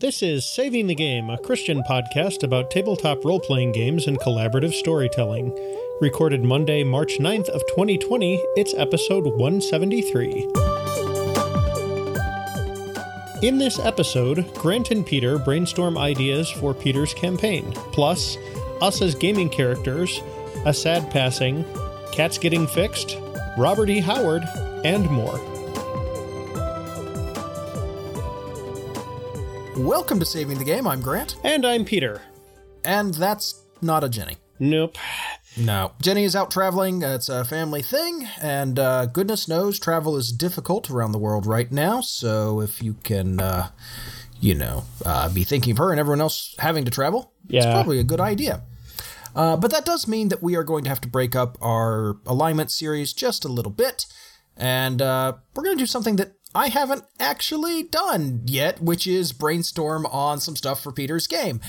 This is Saving the Game, a Christian podcast about tabletop role playing games and collaborative storytelling. Recorded Monday, March 9th of 2020, it's episode 173. In this episode, Grant and Peter brainstorm ideas for Peter's campaign, plus us as gaming characters, a sad passing, cats getting fixed, Robert E. Howard, and more. Welcome to Saving the Game. I'm Grant. And I'm Peter. And that's not a Jenny. Nope. No. Jenny is out traveling. It's a family thing. And uh, goodness knows travel is difficult around the world right now. So if you can, uh, you know, uh, be thinking of her and everyone else having to travel, Yeah. it's probably a good idea. Uh, but that does mean that we are going to have to break up our alignment series just a little bit. And uh, we're going to do something that I haven't actually done yet, which is brainstorm on some stuff for Peter's game.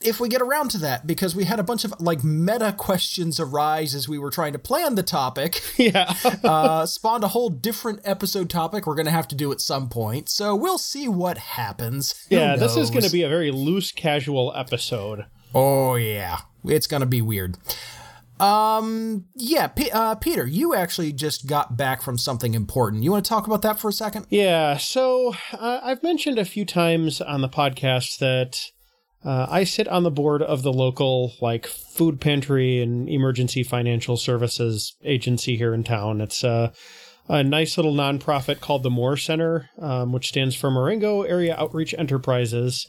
If we get around to that, because we had a bunch of like meta questions arise as we were trying to plan the topic, Yeah. uh, spawned a whole different episode topic we're going to have to do at some point. So we'll see what happens. Who yeah, this is going to be a very loose, casual episode. Oh yeah, it's gonna be weird. Um, yeah, P- uh, Peter, you actually just got back from something important. You want to talk about that for a second? Yeah, so uh, I've mentioned a few times on the podcast that uh, I sit on the board of the local like food pantry and emergency financial services agency here in town. It's a, a nice little nonprofit called the Moore Center, um, which stands for Marengo Area Outreach Enterprises.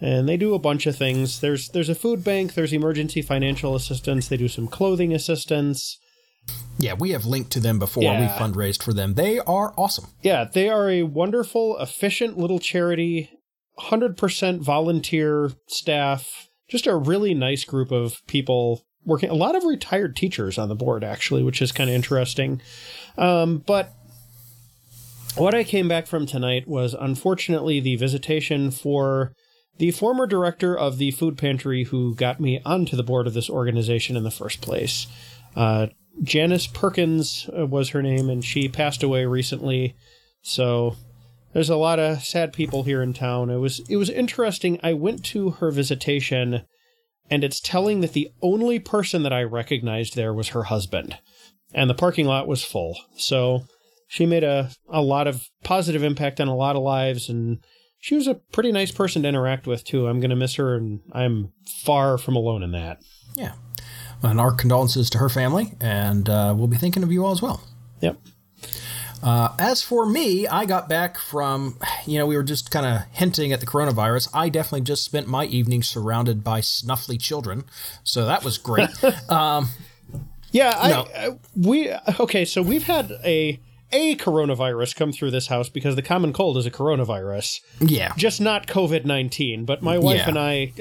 And they do a bunch of things. There's there's a food bank. There's emergency financial assistance. They do some clothing assistance. Yeah, we have linked to them before. We Yeah. fundraised for them. They are awesome. Yeah, they are a wonderful, efficient little charity, 100% volunteer staff, just a really nice group of people working. A lot of retired teachers on the board, actually, which is kind of interesting. Um, but what I came back from tonight was unfortunately the visitation for the former director of the food pantry who got me onto the board of this organization in the first place. Uh, Janice Perkins uh, was her name, and she passed away recently. So there's a lot of sad people here in town. It was it was interesting. I went to her visitation, and it's telling that the only person that I recognized there was her husband, and the parking lot was full. So she made a a lot of positive impact on a lot of lives, and she was a pretty nice person to interact with too. I'm gonna miss her, and I'm far from alone in that. Yeah. And our condolences to her family, and uh, we'll be thinking of you all as well. Yep. Uh, as for me, I got back from, you know, we were just kind of hinting at the coronavirus. I definitely just spent my evening surrounded by snuffly children, so that was great. um, Yeah, I, No. I we okay. So we've had a a coronavirus come through this house because the common cold is a coronavirus, yeah, just not COVID nineteen. But my wife Yeah. and I,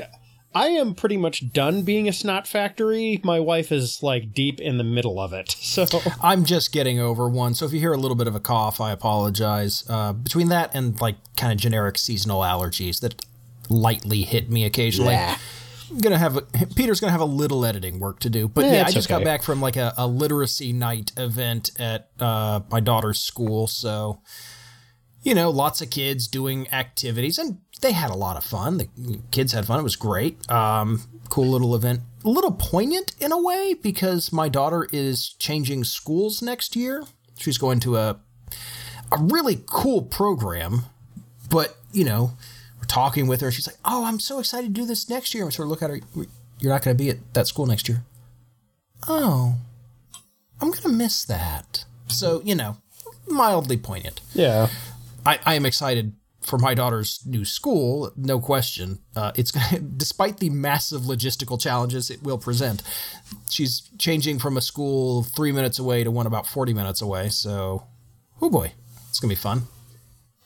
I am pretty much done being a snot factory. My wife is like deep in the middle of it. So I'm just getting over one. So if you hear a little bit of a cough, I apologize. Uh, between that and like kind of generic seasonal allergies that lightly hit me occasionally. Yeah. Gonna have a, Peter's gonna have a little editing work to do, but Eh, yeah, I just got back from like a, a literacy night event at uh, my daughter's school, so you know, lots of kids doing activities, and they had a lot of fun. The kids had fun; it was great. Um, cool little event, a little poignant in a way because my daughter is changing schools next year. She's going to a a really cool program, but you know, talking with her. She's like, "Oh, I'm so excited to do this next year." And sort of look at her. You're not going to be at that school next year. Oh, I'm going to miss that. So you know, mildly poignant. yeah, I, I am excited for my daughter's new school, no question. Uh, it's despite the massive logistical challenges it will present. She's changing from a school three minutes away to one about forty minutes away. So, oh boy, it's gonna be fun.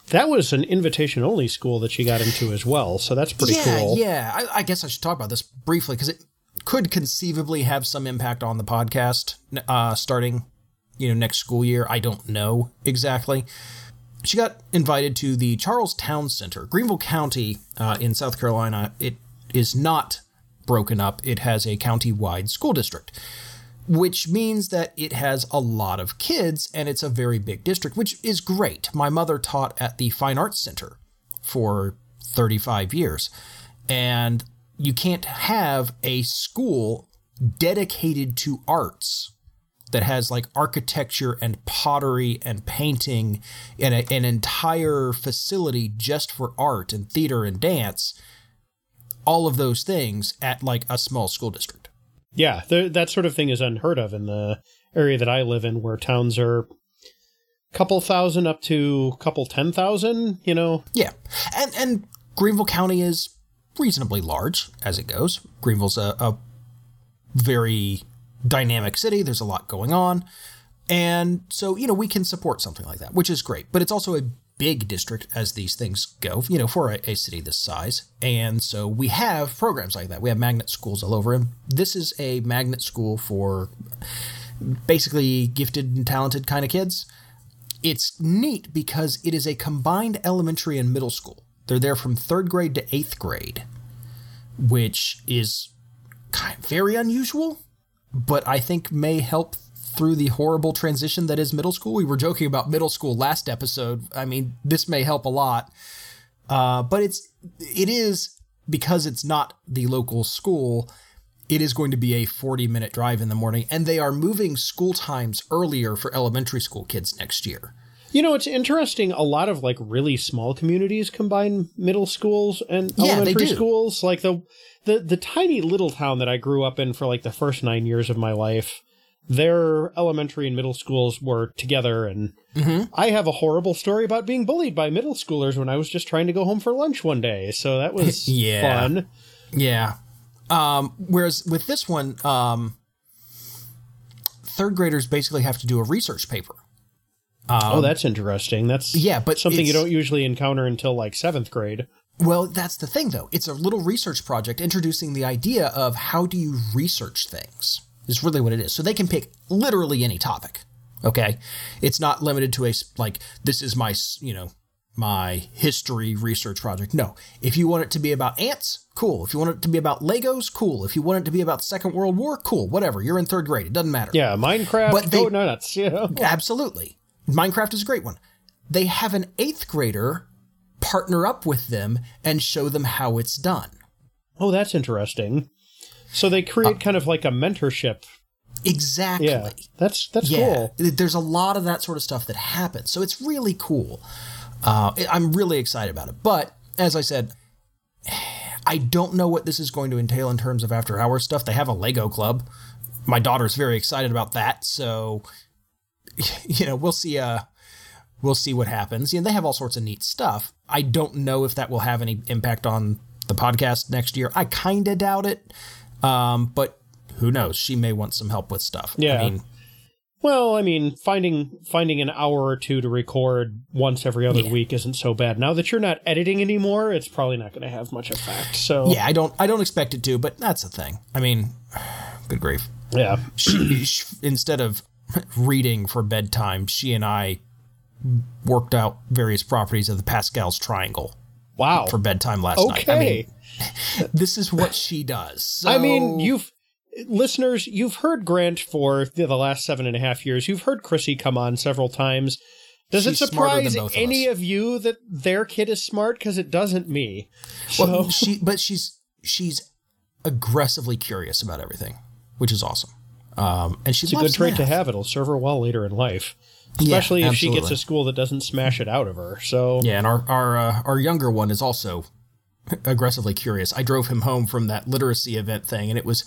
That was an invitation only school that she got into as well. So that's pretty yeah, cool. yeah. I, I guess I should talk about this briefly because it could conceivably have some impact on the podcast uh, starting, you know, next school year. I don't know exactly. She got invited to the Charles Townes Center, Greenville County uh, in South Carolina. It is not broken up. It has a county-wide school district, which means that it has a lot of kids and it's a very big district, which is great. My mother taught at the Fine Arts Center for 35 years. And you can't have a school dedicated to arts that has like architecture and pottery and painting and a, an entire facility just for art and theater and dance all of those things at like a small school district Yeah, th- that sort of thing is unheard of in the area that I live in, where towns are a couple thousand up to couple ten thousand. You know, yeah. And and greenville county is reasonably large as it goes. Greenville's a, a very dynamic city. There's a lot going on. And so you know we can support something like that which is great. But it's also a big district as these things go you know for a, a city this size. And so we have programs like that. We have magnet schools all over. And this is a magnet school for basically gifted and talented kind of kids. It's neat because it is a combined elementary and middle school. They're there from third grade to eighth grade which is kind of very unusual but I think may help through the horrible transition that is middle school. We were joking about middle school last episode. I mean, this may help a lot. Uh, but it's it is because it's not the local school. It is going to be a 40 minute drive in the morning, and they are moving school times earlier for elementary school kids next year. you know, it's interesting. A lot of like really small communities combine middle schools and Yeah, elementary schools. Like the the the tiny little town that I grew up in for like the first nine years of my life. Their elementary and middle schools were together, and I have a horrible story about being bullied by middle schoolers when I was just trying to go home for lunch one day. So that was Yeah. fun. Yeah. Um, whereas with this one, um, third graders basically have to do a research paper. oh, that's interesting. That's Um, Yeah, but something you don't usually encounter until like seventh grade. Well, that's the thing, though. It's a little research project introducing the idea of how do you research things, is really what it is. So they can pick literally any topic. Okay. It's not limited to a, like, this is my, you know, my history research project. No. If you want it to be about ants, cool. If you want it to be about Legos, cool. If you want it to be about the Second World War, cool. Whatever. You're in third grade. It doesn't matter. Yeah, Minecraft. But they- go nuts. You know? Absolutely. Minecraft is a great one. They have an eighth grader partner up with them and show them how it's done. Oh, that's interesting. So they Uh, create kind of like a mentorship. Exactly. Yeah, that's that's Yeah. cool. There's a lot of that sort of stuff that happens. So it's really cool. Uh, I'm really excited about it. But as I said, I don't know what this is going to entail in terms of after hours stuff. They have a Lego club. My daughter's very excited about that. So, you know, we'll see. Uh, we'll see what happens. You know, they have all sorts of neat stuff. I don't know if that will have any impact on the podcast next year. I kind of doubt it. Um, but who knows? She may want some help with stuff. Yeah. I mean, Well, I mean, finding finding an hour or two to record once every other Yeah. week isn't so bad. Now that you're not editing anymore, it's probably not going to have much effect. So yeah, I don't, I don't expect it to, but that's the thing. I mean, good grief. yeah. She, she, instead of reading for bedtime, she and I worked out various properties of the Pascal's triangle Wow. for bedtime last night. I Okay. mean, this is what she does. So, I mean, you've listeners, you've heard Grant for the, last seven and a half years. You've heard Chrissy come on several times. Does She's it surprise of any of you that their kid is smart? Because it doesn't me. So well, she, but she's she's aggressively curious about everything, which is awesome. Um, and she's a good trait to have. It'll serve her well later in life, Yeah, especially if she gets a school that doesn't smash it out of her. So Yeah, and our our uh, our younger one is also aggressively curious. I drove him home from that literacy event thing, and it was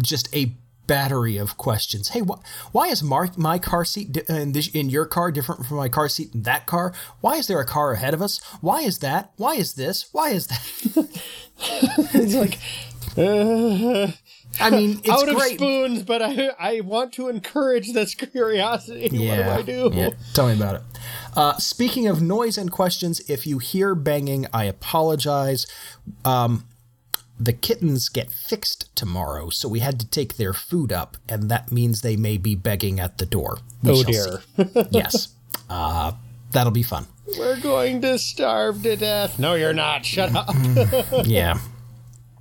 just a battery of questions. Hey, wh- why is my my car seat di- in, this, in your car different from my car seat in that car? Why is there a car ahead of us? Why is that? Why is this? Why is that? it's like uh, I mean, it's out of great. spoons, but I I want to encourage this curiosity. Yeah, what do I do? Yeah, tell me about it. Uh, speaking of noise and questions, if you hear banging, I apologize. Um, the kittens get fixed tomorrow, so we had to take their food up, and that means they may be begging at the door. We Oh dear. yes, uh, that'll be fun. We're going to starve to death. No, you're not. Shut up. Yeah.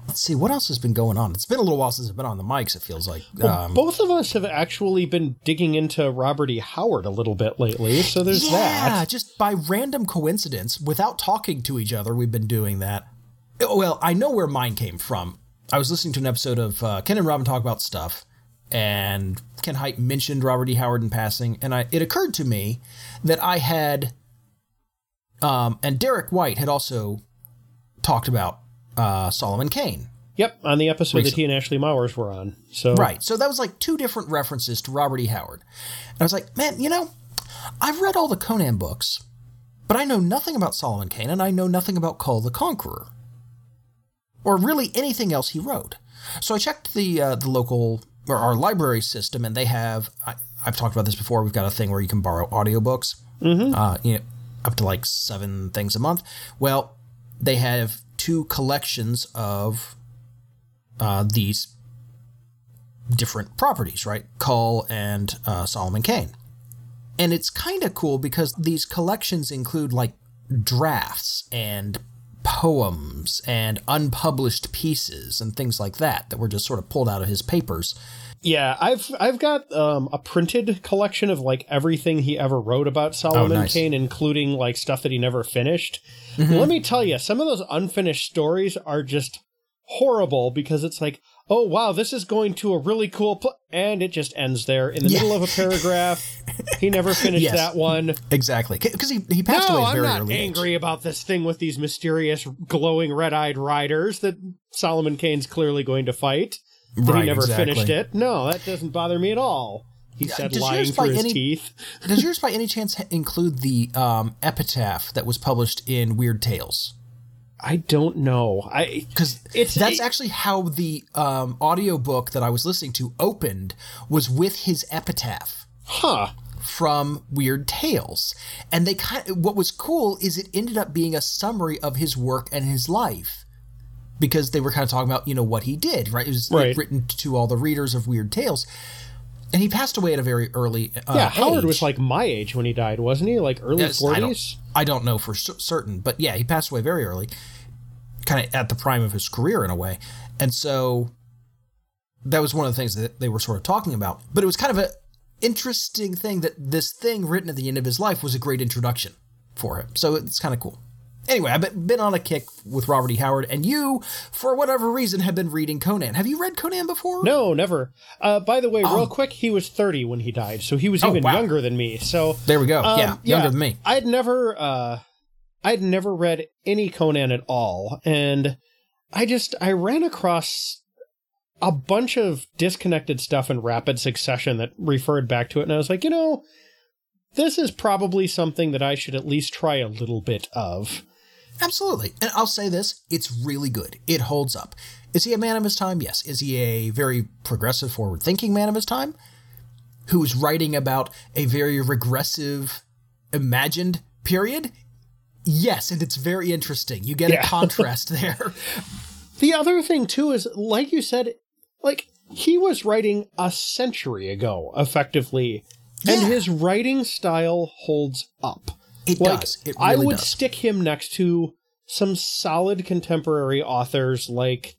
Let's see what else has been going on. It's been a little while since I've been on the mics. It feels like. Um, Both of us have actually been digging into Robert E. Howard a little bit lately, so there's yeah, that. just by random coincidence, without talking to each other, we've been doing that. Well, I know where mine came from. I was listening to an episode of uh, Ken and Robin talk about stuff, and Ken Hite mentioned Robert E. Howard in passing, and I, it occurred to me that I had, um, and Derek White had also talked about uh, Solomon Kane. Yep, on the episode that he and Ashley Mowers were on. So Right. So that was like two different references to Robert E. Howard. And I was like, man, you know, I've read all the Conan books, but I know nothing about Solomon Kane, and I know nothing about Kull the Conqueror, or really anything else he wrote. So I checked the uh, the local or our library system, and they have. I, I've talked about this before. We've got a thing where you can borrow audiobooks. Mm-hmm. Uh, you know, up to like seven things a month. Well, they have two collections of uh, these different properties, right? Kull and uh, Solomon Kane. And it's kind of cool because these collections include like drafts and poems and unpublished pieces and things like that that were just sort of pulled out of his papers. Yeah, I've I've got um, a printed collection of like everything he ever wrote about Solomon Oh, nice. Kane, including like stuff that he never finished. Mm-hmm. Let me tell you, some of those unfinished stories are just horrible because it's like, oh wow, this is going to a really cool, pl-, and it just ends there in the Yeah. middle of a paragraph. he never finished Yes. that one. Exactly. Because he, he passed No, away a I'm very not early age. angry about this thing with these mysterious glowing red-eyed riders that Solomon Kane's clearly going to fight. That Right, he never exactly. finished it. No, that doesn't bother me at all. He said does lying yours by through his any- teeth. Does yours by any chance include the um, epitaph that was published in Weird Tales? I don't know. I because It's- that's it- actually how the um, audiobook that I was listening to opened was with his epitaph huh. from Weird Tales, and they kind of, what was cool is it ended up being a summary of his work and his life because they were kind of talking about you know what he did right it was like, written to all the readers of Weird Tales, and he passed away at a very early uh, Yeah, Howard age. was like my age when he died, wasn't he? Like early Yes, I don't, forties. I don't know for certain, but yeah, he passed away very early, kind of at the prime of his career in a way. And so that was one of the things that they were sort of talking about. But it was kind of an interesting thing that this thing written at the end of his life was a great introduction for him. So it's kind of cool. Anyway, I've been- on a kick with Robert E. Howard, and you, for whatever reason, have been reading Conan. Have you read Conan before? No, never. Uh, by the way, real quick, he was thirty when he died, so he was Oh, even wow. younger than me. So There we go. um, yeah, younger than me. I'd never, uh, I'd never read any Conan at all, and I just I ran across a bunch of disconnected stuff in rapid succession that referred back to it, and I was like, you know, this is probably something that I should at least try a little bit of. Absolutely. And I'll say this it's really good. It holds up. Is he a man of his time? Yes. Is he a very progressive, forward thinking man of his time? Who's writing about a very regressive, imagined period? Yes, and it's very interesting. You get Yeah. a contrast there. The other thing too is, like you said, like he was writing a century ago, effectively, and his writing style holds up. It Like, does. It I would does. stick him next to some solid contemporary authors like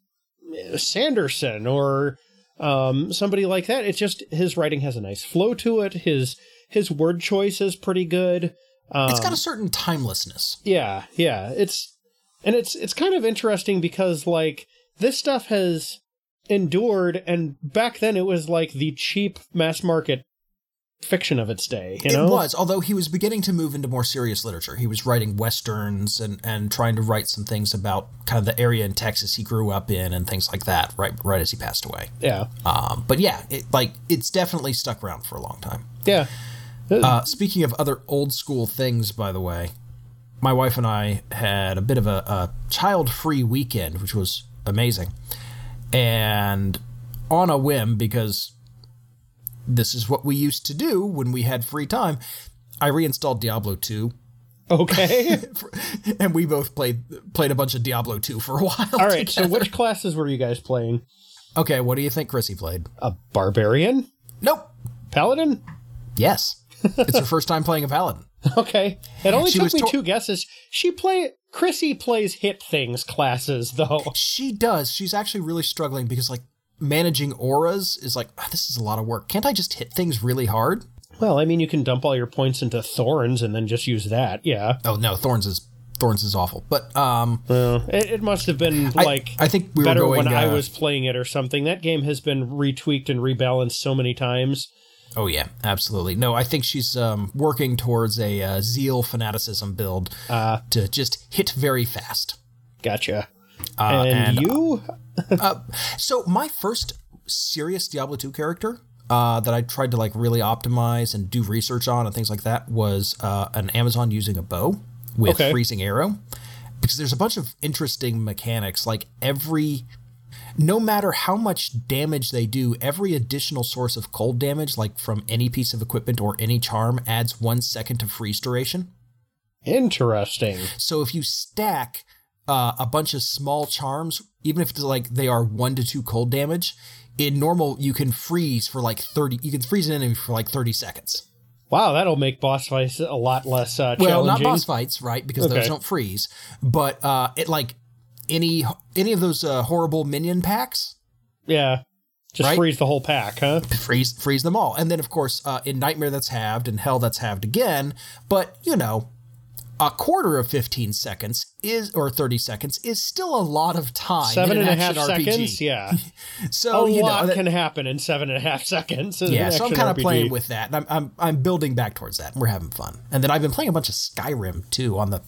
eh, Sanderson or um, somebody like that. It's just his writing has a nice flow to it. His his word choice is pretty good. Um, it's got a certain timelessness. yeah, yeah. It's and it's it's kind of interesting because like this stuff has endured and back then it was like the cheap mass market fiction of its day, you know? It was, although he was beginning to move into more serious literature. He was writing westerns and, and trying to write some things about kind of the area in Texas he grew up in and things like that. Right, right as he passed away. Yeah. Um, but yeah, it, like it's definitely stuck around for a long time. Yeah. Uh, speaking of other old school things, by the way, my wife and I had a bit of a, a child free weekend, which was amazing. And on a whim, because this is what we used to do when we had free time, I reinstalled Diablo 2 Okay. and we both played played a bunch of Diablo 2 for a while. All right. So which classes were you guys playing? Okay, what do you think Chrissy played? A barbarian? Nope. Paladin? Yes. it's her first time playing a paladin. Okay. It only She took me to- two guesses. She play Chrissy plays hit things classes though. She does. She's actually really struggling because like managing auras is like "Ah, this is a lot of work. Can't I just hit things really hard? Well, I mean, you can dump all your points into thorns and then just use that. Yeah. Oh no, thorns is thorns is awful. But um, Well, it, it must have been like I think we were better going, when I uh, was playing it or something. That game has been retweaked and rebalanced so many times. oh yeah, absolutely. No, I think she's um working towards a uh, zeal fanaticism build Uh, to just hit very fast. gotcha. Uh, and, you? So my first serious Diablo 2 character uh, that I tried to like really optimize and do research on and things like that was uh, an Amazon using a bow with Okay. freezing arrow because there's a bunch of interesting mechanics like every no matter how much damage they do every additional source of cold damage like from any piece of equipment or any charm adds one second to freeze duration Interesting. so if you stack uh, a bunch of small charms, even if it's like they are one to two cold damage, in normal you can freeze for like thirty. You can freeze an enemy for like thirty seconds. Wow, that'll make boss fights a lot less uh, Well, not challenging. boss fights, right? Because those don't freeze. But uh, it like any any of those uh, horrible minion packs, Yeah. Just Right? freeze the whole pack, huh? freeze freeze them all. And then of course uh, in Nightmare that's halved and Hell that's halved again. But you know, a quarter of fifteen seconds is or thirty seconds is still a lot of time. Seven and a half RPG. seconds? Yeah. So a you lot know, that- can happen in seven and a half seconds. yeah. So I'm kind of RPG. playing with that, I'm, I'm I'm building back towards that. and We're having fun, and then I've been playing a bunch of Skyrim too on the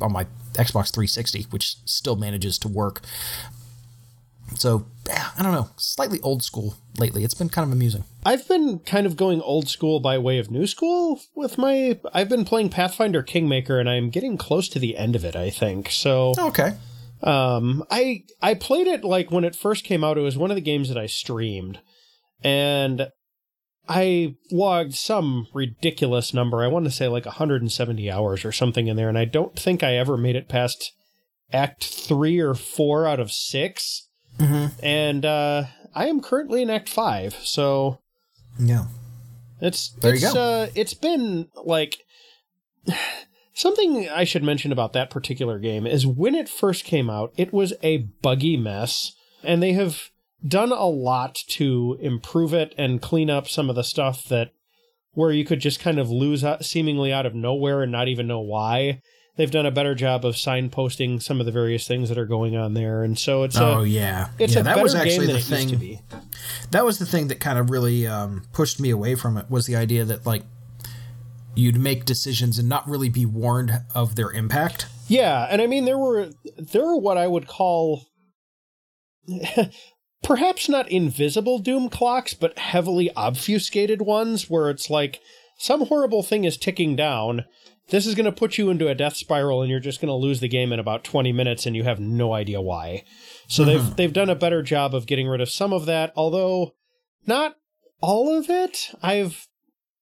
on my Xbox 360, which still manages to work. So I don't know, slightly old school lately. It's been kind of amusing. I've been kind of going old school by way of new school with my. I've been playing Pathfinder Kingmaker, and I'm getting close to the end of it. I think so. Okay. Um, I I played it like when it first came out. It was one of the games that I streamed, and I logged some ridiculous number. I want to say like 170 hours or something in there, and I don't think I ever made it past Act three or four out of 6 Mm-hmm. And uh, I am currently in Act five, so Yeah. it's There you go. Uh, it's been like something I should mention about that particular game is when it first came out, it was a buggy mess, and they have done a lot to improve it and clean up some of the stuff that where you could just kind of lose out, seemingly out of nowhere and not even know why. They've done a better job of signposting some of the various things that are going on there, and so it's Oh a yeah. it's yeah, a that better was game actually than the it thing. used to be. That was the thing that kind of really um, pushed me away from it was the idea that like you'd make decisions and not really be warned of their impact. Yeah, and I mean there were there were what I would call perhaps not invisible doom clocks, but heavily obfuscated ones where it's like some horrible thing is ticking down. This is going to put you into a death spiral and you're just going to lose the game in about 20 minutes and you have no idea why. So they've mm-hmm. they've done a better job of getting rid of some of that, although not all of it. I've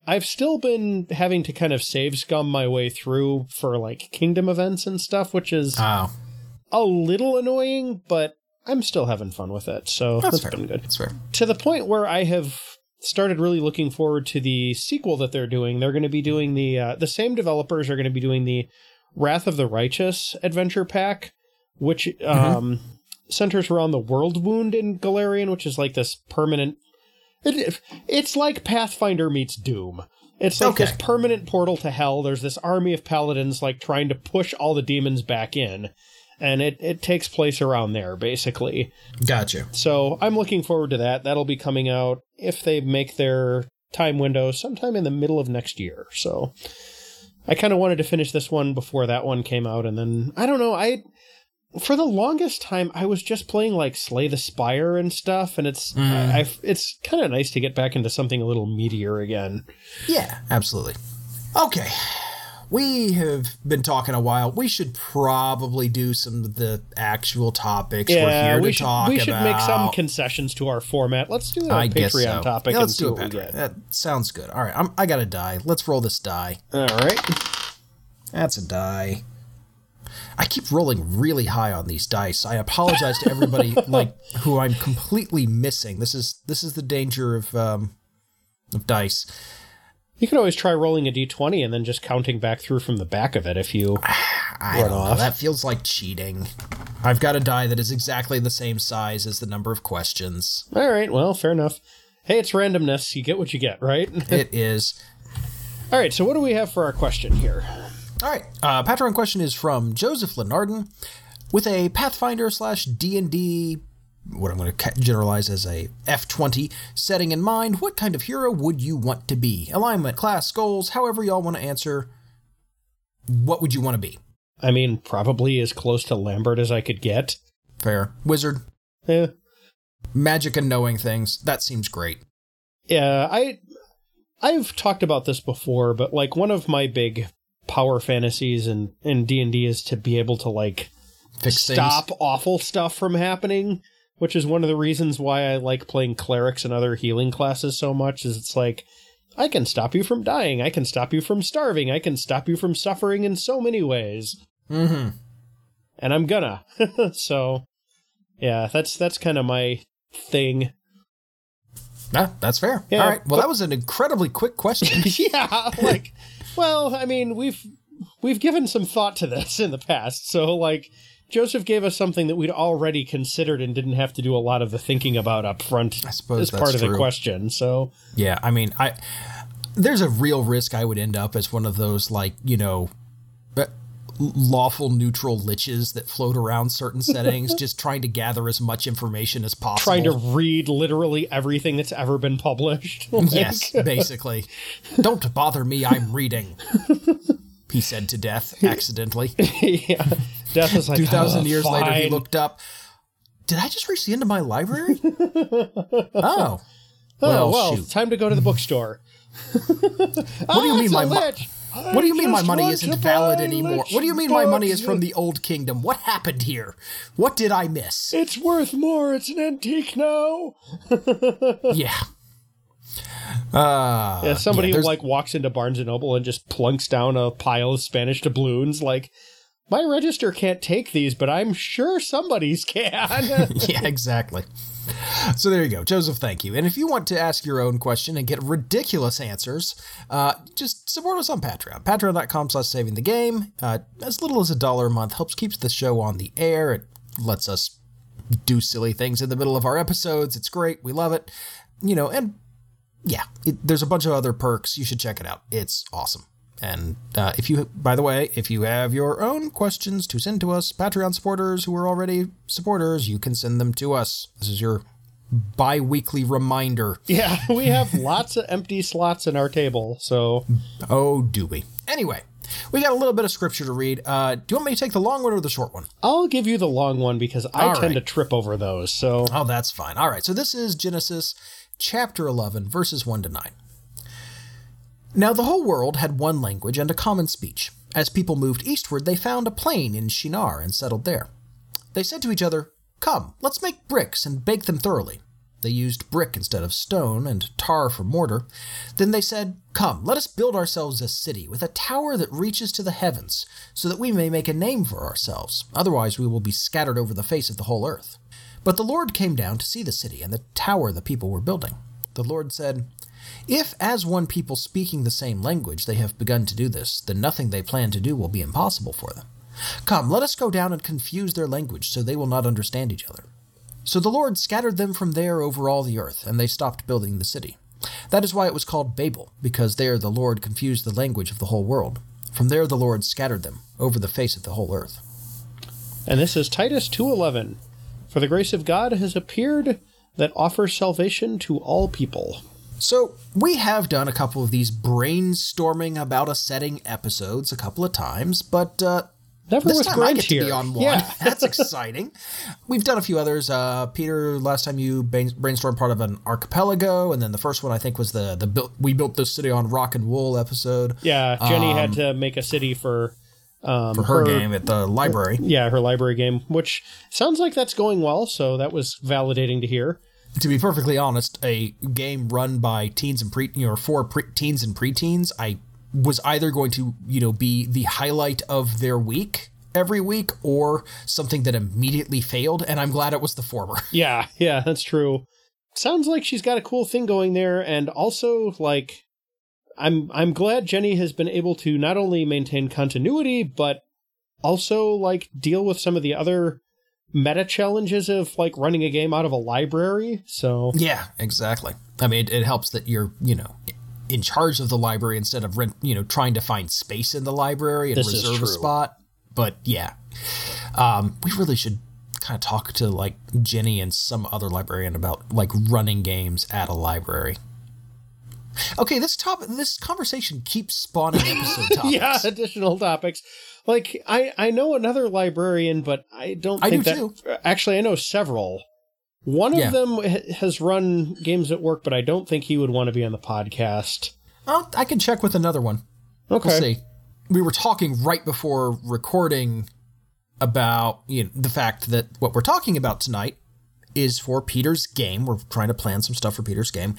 I've still been having to kind of save scum my way through for like kingdom events and stuff, which is Oh, a little annoying, but I'm still having fun with it. So that's that's been good. That's fair. To the point where I have started really looking forward to the sequel that they're doing. They're going to be doing the uh, the same developers are going to be doing the Wrath of the Righteous adventure pack, which um, centers around the World Wound in Golarion, which is like this permanent. It, it's like Pathfinder meets Doom. It's like this permanent portal to hell. There's this army of paladins like trying to push all the demons back in, and it it takes place around there basically. Gotcha. So I'm looking forward to that. That'll be coming out if they make their time window sometime in the middle of next year. So I kind of wanted to finish this one before that one came out, and then I don't know. I for the longest time I was just playing like Slay the Spire and stuff, and it's mm. I, I- it's kind of nice to get back into something a little meatier again. Yeah, absolutely. Okay. We have been talking a while. We should probably do some of the actual topics we're Yeah, here we to should talk we should about. make some concessions to our format. Let's do a I Patreon so. topic Yeah, let's do a what we Patreon. get. That sounds good. All right, I'm, I got a die. Let's roll this die. All right. That's a die. I keep rolling really high on these dice. I apologize to everybody like who I'm completely missing. This is this is the danger of um of dice. You can always try rolling a d20 and then just counting back through from the back of it if you. I run don't know. off. That feels like cheating. I've got a die that is exactly the same size as the number of questions. All right, well, fair enough. Hey, it's randomness. You get what you get, right? It is. All right, so what do we have for our question here? All right. Uh, Patreon question is from Joseph Lenarden with a Pathfinder slash D and D. What I'm going to generalize as a F20 setting in mind. What kind of hero would you want to be? Alignment, class, goals, however y'all want to answer. What would you want to be? I mean, probably as close to Lambert as I could get. Fair. Wizard. Yeah. Magic and knowing things. That seems great. Yeah, I I've talked about this before, but like one of my big power fantasies in in D&D is to be able to like Fix stop things. awful stuff from happening, which is one of the reasons why I like playing clerics and other healing classes so much is it's like I can stop you from dying, I can stop you from starving, I can stop you from suffering in so many ways. Mm-hmm. And I'm gonna. so yeah, that's that's kind of my thing. Ah, that's fair. Yeah, All right. Well, but- that was an incredibly quick question. yeah, like well, I mean, we've we've given some thought to this in the past. So like Joseph gave us something that we'd already considered and didn't have to do a lot of the thinking about up front I suppose as that's part of the question. So Yeah, I mean, I there's a real risk I would end up as one of those like you know lawful neutral liches that float around certain settings, just trying to gather as much information as possible. trying to read literally everything that's ever been published. Like, yes, basically. Don't bother me. I'm reading. He said to death accidentally. yeah. Death is like Two thousand "Oh, years later, he looked up. Did I just reach the end of my library? oh. Oh, Well, well, shoot. time to go to the bookstore. What do you mean my mo- What do you mean my money isn't valid anymore? What do you mean my money is from the old kingdom? What happened here? What did I miss? It's worth more. It's an antique now. yeah. Uh, Yeah, somebody yeah, like walks into Barnes and Noble and just plunks down a pile of Spanish doubloons. Like, my register can't take these, but I'm sure somebody's can. yeah, exactly. So there you go, Joseph. Thank you. And if you want to ask your own question and get ridiculous answers, uh, just support us on Patreon. Patreon.com/slash Saving the Game. Uh, as little as a dollar a month helps keeps the show on the air. It lets us do silly things in the middle of our episodes. It's great. We love it. You know, and yeah, it, there's a bunch of other perks. You should check it out. It's awesome. And uh, if you, by the way, if you have your own questions to send to us, Patreon supporters who are already supporters, you can send them to us. This is your bi weekly reminder. yeah, we have lots of empty slots in our table. So, Oh, do we? Anyway, we got a little bit of scripture to read. Uh, do you want me to take the long one or the short one? I'll give you the long one because I All tend right. to trip over those. So, Oh, that's fine. All right. So this is Genesis chapter 11, verses 1 to 9. Now the whole world had one language and a common speech. As people moved eastward, they found a plain in Shinar and settled there. They said to each other, Come, let's make bricks and bake them thoroughly. They used brick instead of stone and tar for mortar. Then they said, Come, let us build ourselves a city with a tower that reaches to the heavens, so that we may make a name for ourselves. Otherwise, we will be scattered over the face of the whole earth. But the Lord came down to see the city and the tower the people were building. The Lord said, If, as one people speaking the same language, they have begun to do this, then nothing they plan to do will be impossible for them. Come, let us go down and confuse their language, so they will not understand each other. So the Lord scattered them from there over all the earth, and they stopped building the city. That is why it was called Babel, because there the Lord confused the language of the whole world. From there the Lord scattered them over the face of the whole earth. and this is Titus 2:11. For the grace of God has appeared that offers salvation to all people. So, we have done a couple of these brainstorming about a setting episodes a couple of times, but uh, Never this with time I get to be on one. Yeah. That's exciting. We've done a few others. Uh, Peter, last time you brainstormed part of an archipelago, and then the first one I think was the the built, we built this city on rock and wool episode Yeah, Jenny had to make a city for um, for her, game at the library. Yeah, her library game, which sounds like that's going well. So that was validating to hear. To be perfectly honest, a game run by teens and pre, you know, for pre- teens and preteens, I was either going to, you know, be the highlight of their week every week or something that immediately failed, and I'm glad it was the former. Yeah, yeah, that's true. Sounds like she's got a cool thing going there, and also like, I'm I'm glad Jenny has been able to not only maintain continuity but also like deal with some of the other meta challenges of like running a game out of a library. So Yeah, exactly. I mean, it, it helps that you're, you know, in charge of the library instead of rent, you know, trying to find space in the library and This reserve a spot. But yeah, um, we really should kind of talk to like Jenny and some other librarian about like running games at a library. Okay, this top this conversation keeps spawning episode topics. yeah, additional topics. Like I I know another librarian, but I don't I think do that actually I know several. One of them has run games at work, but I don't think he would want to be on the podcast. I can check with another one. Okay. We'll see. We were talking right before recording about you know, the fact that what we're talking about tonight is for Peter's game. We're trying to plan some stuff for Peter's game.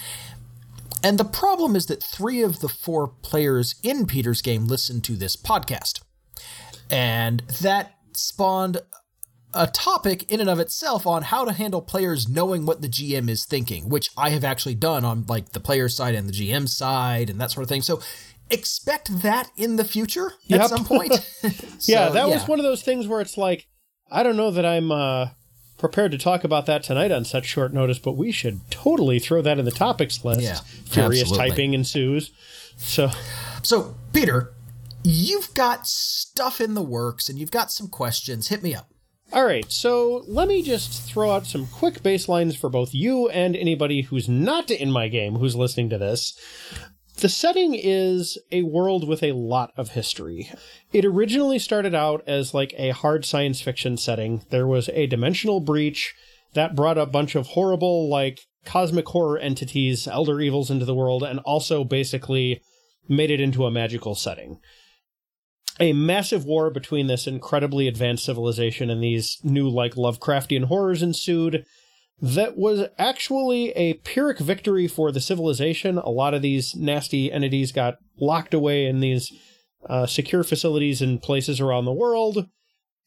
And the problem is that three of the four players in Peter's game listen to this podcast. And that spawned a topic in and of itself on how to handle players knowing what the GM is thinking, which I have actually done on like the player side and the GM side and that sort of thing. So expect that in the future Yep. at some point. yeah, So, that was one of those things where it's like, I don't know that I'm uh, prepared to talk about that tonight on such short notice, but we should totally throw that in the topics list. Yeah, Furious absolutely. typing ensues. So, So, Peter, you've got stuff in the works and you've got some questions. Hit me up. all right, so let me just throw out some quick baselines for both you and anybody who's not in my game who's listening to this. The setting is a world with a lot of history. It originally started out as like a hard science fiction setting. There was a dimensional breach that brought a bunch of horrible, like, cosmic horror entities, elder evils into the world, and also basically made it into a magical setting. A massive war between this incredibly advanced civilization and these new, like, Lovecraftian horrors ensued that was actually a Pyrrhic victory for the civilization. A lot of these nasty entities got locked away in these uh, secure facilities in places around the world.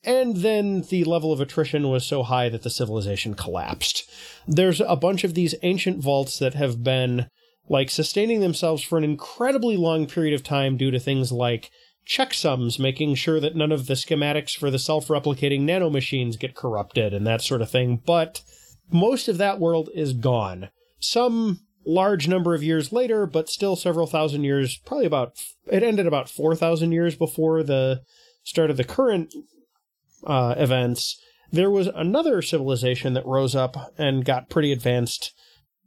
And then the level of attrition was so high that the civilization collapsed. There's a bunch of these ancient vaults that have been like sustaining themselves for an incredibly long period of time due to things like checksums, making sure that none of the schematics for the self replicating nanomachines get corrupted and that sort of thing. But most of that world is gone. Some large number of years later, but still several thousand years, probably about, it ended about 4,000 years before the start of the current uh, events. There was another civilization that rose up and got pretty advanced.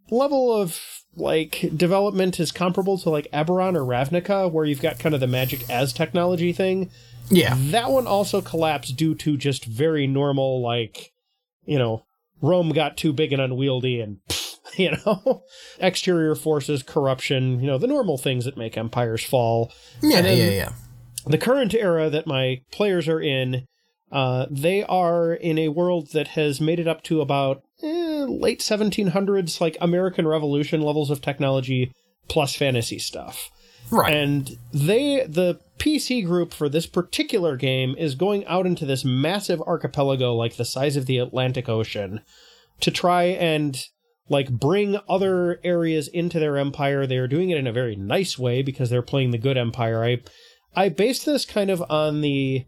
Level of like development is comparable to like Eberron or Ravnica, where you've got kind of the magic as technology thing. Yeah. That one also collapsed due to just very normal, like, you know, Rome got too big and unwieldy and, you know, exterior forces, corruption, you know, the normal things that make empires fall. Yeah, yeah, yeah. The current era that my players are in, uh, they are in a world that has made it up to about eh, late 1700s, like American Revolution levels of technology plus fantasy stuff. Right. And they, the PC group for this particular game, is going out into this massive archipelago, like the size of the Atlantic Ocean, to try and like bring other areas into their empire. They are doing it in a very nice way because they're playing the good empire. I, I based this kind of on the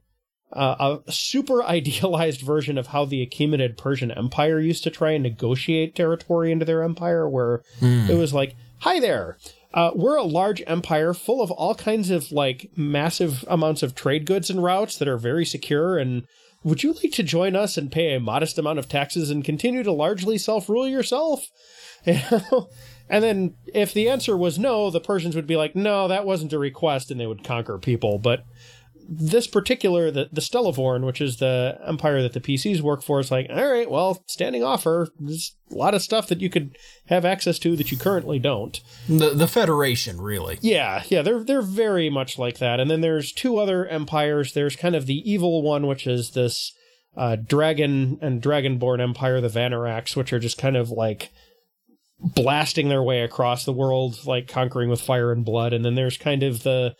uh, a super idealized version of how the Achaemenid Persian Empire used to try and negotiate territory into their empire, where it was like, "Hi there, uh, we're a large empire full of all kinds of like massive amounts of trade goods and routes that are very secure and." Would you like to join us and pay a modest amount of taxes and continue to largely self rule yourself? You know? And then if the answer was no, the Persians would be like, no, that wasn't a request, and they would conquer people. But this particular, the, the Stellavorn, which is the empire that the PCs work for, is like, all right, well, standing offer, there's a lot of stuff that you could have access to that you currently don't. the the Federation, really. Yeah, yeah, they're they're very much like that. And then there's two other empires. There's kind of the evil one, which is this uh, dragon and dragonborn empire, the Vanarax, which are just kind of like blasting their way across the world, like conquering with fire and blood. And then there's kind of the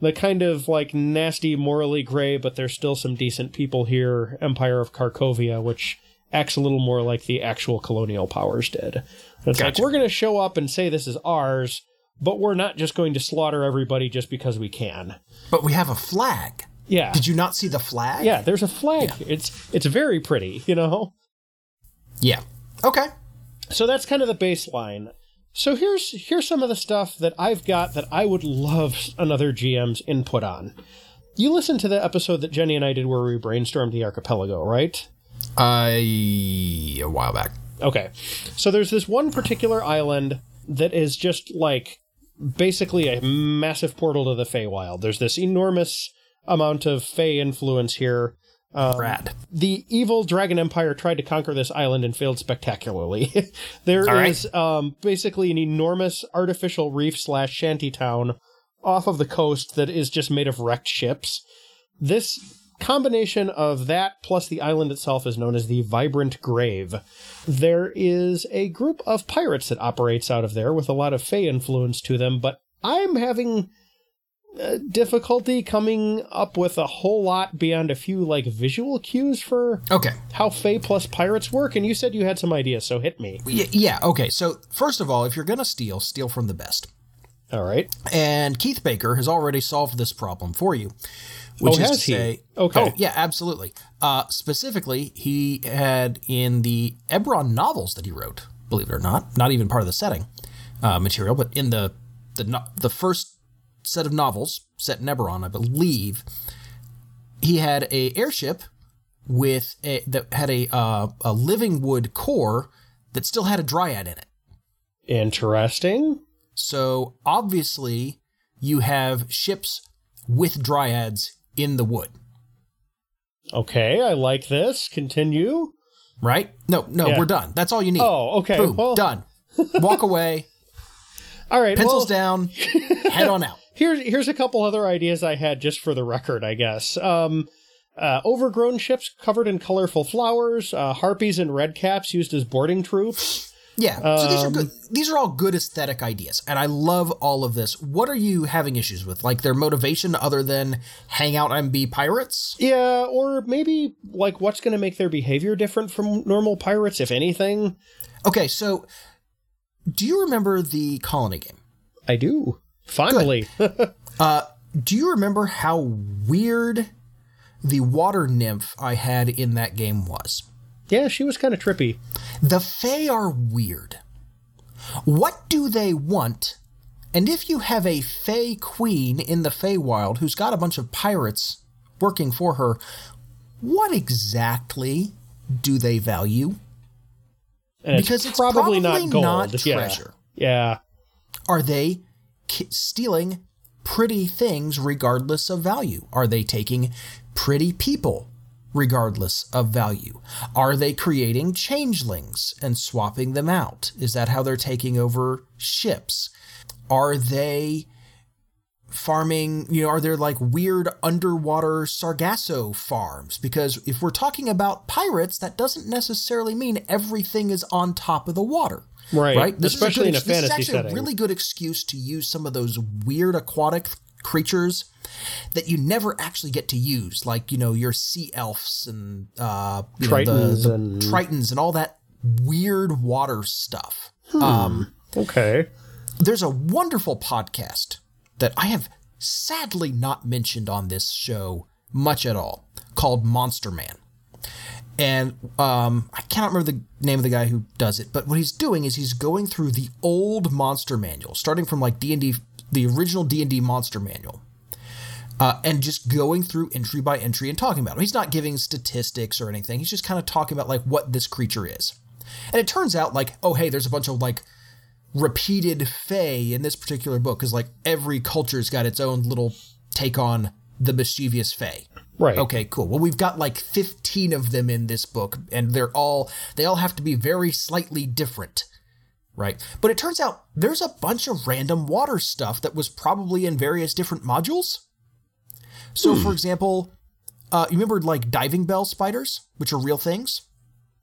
the kind of like nasty, morally gray, but there's still some decent people here, Empire of Karkovia, which acts a little more like the actual colonial powers did. It's like we're going to show up and say this is ours, but we're not just going to slaughter everybody just because we can. But we have a flag. Yeah. Did you not see the flag? Yeah, there's a flag. It's it's very pretty, you know. Yeah. Okay. So that's kind of the baseline. So here's here's some of the stuff that I've got that I would love another GM's input on. You listened to the episode that Jenny and I did where we brainstormed the archipelago, right? Uh, a while back. Okay. So there's this one particular island that is just like basically a massive portal to the Feywild. There's this enormous amount of Fey influence here. Um, Rad. the evil Dragon Empire tried to conquer this island and failed spectacularly. There is um, basically an enormous artificial reef slash shanty town off of the coast that is just made of wrecked ships. This combination of that plus the island itself is known as the Vibrant Grave. There is a group of pirates that operates out of there with a lot of Fey influence to them, but I'm having difficulty coming up with a whole lot beyond a few like visual cues for Okay. how Fey plus pirates work. And you said you had some ideas, so hit me. Y- yeah. Okay. So first of all, if you're gonna steal, steal from the best. All right. And Keith Baker has already solved this problem for you. Which Oh, is to he? say, Okay. Oh, yeah, absolutely. Uh, specifically, he had in the Eberron novels that he wrote, believe it or not, not even part of the setting uh, material, but in the the the first set of novels set in Eberron, I believe, he had a airship with a that had a uh, a living wood core that still had a dryad in it. Interesting. So obviously, you have ships with dryads in the wood, Okay, I like this. Continue. right? No, no, Yeah. we're done. That's all you need. Oh, okay. Boom, well, done. Walk away, all right. pencils well, down, head on out. Here's here's a couple other ideas I had just for the record, I guess. Um, uh, overgrown ships covered in colorful flowers, uh, harpies and redcaps used as boarding troops. Yeah. So these are Um, good. These are all good aesthetic ideas, and I love all of this. What are you having issues with? Like their motivation, other than hang out and be pirates? Yeah, or maybe like what's going to make their behavior different from normal pirates, if anything. Okay, so do you remember the colony game? I do fondly. Uh, do you remember how weird the water nymph I had in that game was? yeah, she was kind of trippy. The Fae are weird. What do they want? And if you have a Fae queen in the Feywild who's got a bunch of pirates working for her, what exactly do they value? And Because it's it's probably, probably not gold. not Yeah. treasure. Yeah. Are they stealing pretty things regardless of value? Are they taking pretty people regardless of value? Are they creating changelings and swapping them out? Is that how they're taking over ships? Are they farming, you know, are there like weird underwater Sargasso farms? Because if we're talking about pirates, that doesn't necessarily mean everything is on top of the water. Right. Right? This is Especially good in a ex- this is fantasy actually setting. a really good excuse to use some of those weird aquatic creatures that you never actually get to use, like you know your sea elves and uh, you know, the- Tritons the, and- tritons and all that weird water stuff. Hmm. Um, Okay. there's a wonderful podcast that I have sadly not mentioned on this show much at all called Monster Man. And um, I cannot remember the name of the guy who does it, but what he's doing is he's going through the old monster manual, starting from like D and D, the original D and D monster manual, uh, and just going through entry by entry and talking about him. He's not giving statistics or anything. He's just kind of talking about like what this creature is. And it turns out like, oh hey, there's a bunch of like repeated Fae in this particular book because like every culture's got its own little take on the mischievous Fae. Right. Okay, cool. Well, we've got like 15 of them in this book, and they're all, they all have to be very slightly different, right? But it turns out there's a bunch of random water stuff that was probably in various different modules. So, for example, uh, you remember like diving bell spiders, which are real things?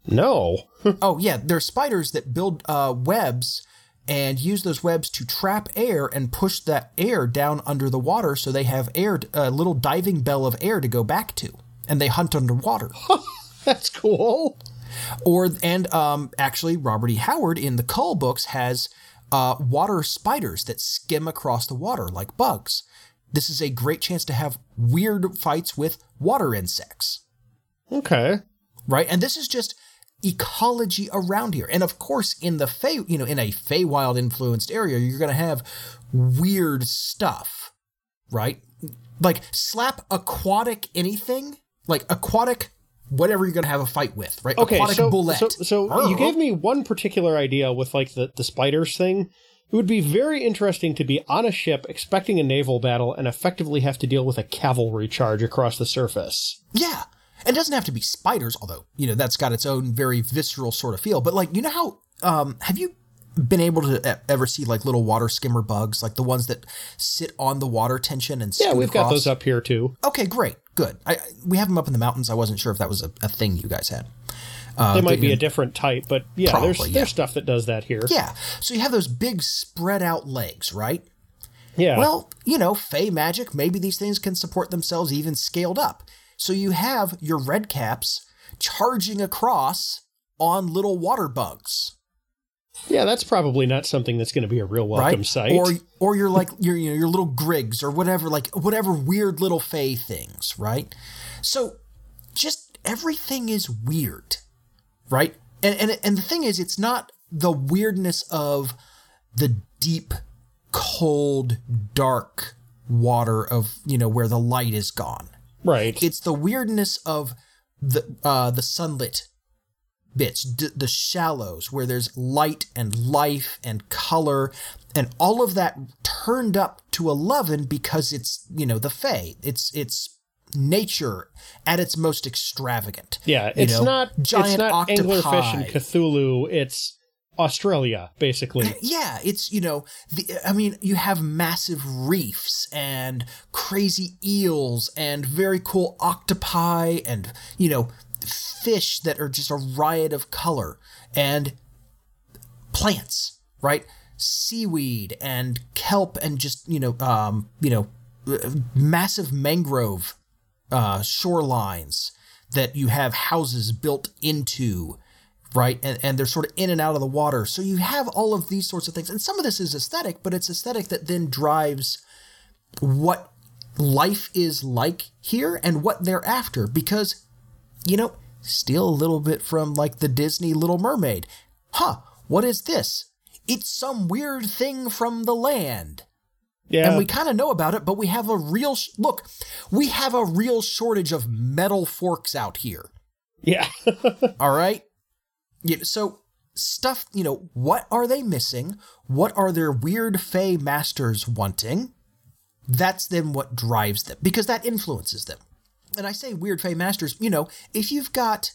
No. Oh, yeah, they're spiders that build uh, webs and use those webs to trap air and push that air down under the water so they have air, a little diving bell of air to go back to. And they hunt underwater. That's cool. or and um, actually, Robert E. Howard in the Kull books has uh, water spiders that skim across the water like bugs. This is a great chance to have weird fights with water insects, Okay. right? And this is just ecology around here. And of course, in the Fey, you know, in a Feywild influenced area, you're going to have weird stuff, right? Like slap aquatic anything, like aquatic whatever you're going to have a fight with, right? Okay, aquatic so, bullet. so so you gave me one particular idea with like the the spiders thing. It would be very interesting to be on a ship expecting a naval battle and effectively have to deal with a cavalry charge across the surface. Yeah. It doesn't have to be spiders, although, you know, that's got its own very visceral sort of feel. But like, you know how um have you been able to ever see like little water skimmer bugs, like the ones that sit on the water tension and Yeah, we've got across? those up here too. Okay, great, good. I, we have them up in the mountains. I wasn't sure if that was a, a thing you guys had. Uh, They might be a different type, but yeah, there's yeah. there's stuff that does that here. yeah. So you have those big spread out legs, right? Yeah. Well, you know, Fey magic, maybe these things can support themselves even scaled up. So you have your red caps charging across on little water bugs, yeah, that's probably not something that's going to be a real welcome right? sight. Or or you're like your you know, your little grigs or whatever, like whatever weird little Fey things, right? So just everything is weird, right? And and and the thing is, it's not the weirdness of the deep, cold, dark water of you know where the light is gone. Right. It's the weirdness of the uh, the sunlit bits, d- the shallows where there's light and life and color, and all of that turned up to eleven because it's you know the Fae. It's it's nature at its most extravagant. yeah, you it's know, not it's giant not anglerfish octopi. and Cthulhu. It's Australia, basically. Yeah, it's you know, the, I mean, you have massive reefs and crazy eels and very cool octopi and you know, fish that are just a riot of color and plants, right? Seaweed and kelp and just you know, um, you know, uh, massive mangrove uh, shorelines that you have houses built into right? And, and they're sort of in and out of the water. So you have all of these sorts of things. And some of this is aesthetic, but it's aesthetic that then drives what life is like here and what they're after. Because, you know, steal a little bit from like the Disney Little Mermaid. Huh, what is this? It's some weird thing from the land. Yeah, And we kind of know about it, but we have a real sh- look. We have a real shortage of metal forks out here. yeah. All right. Yeah, so stuff, you know, what are they missing? What are their weird Fey masters wanting? That's then what drives them because that influences them. And I say weird Fey masters, you know, if you've got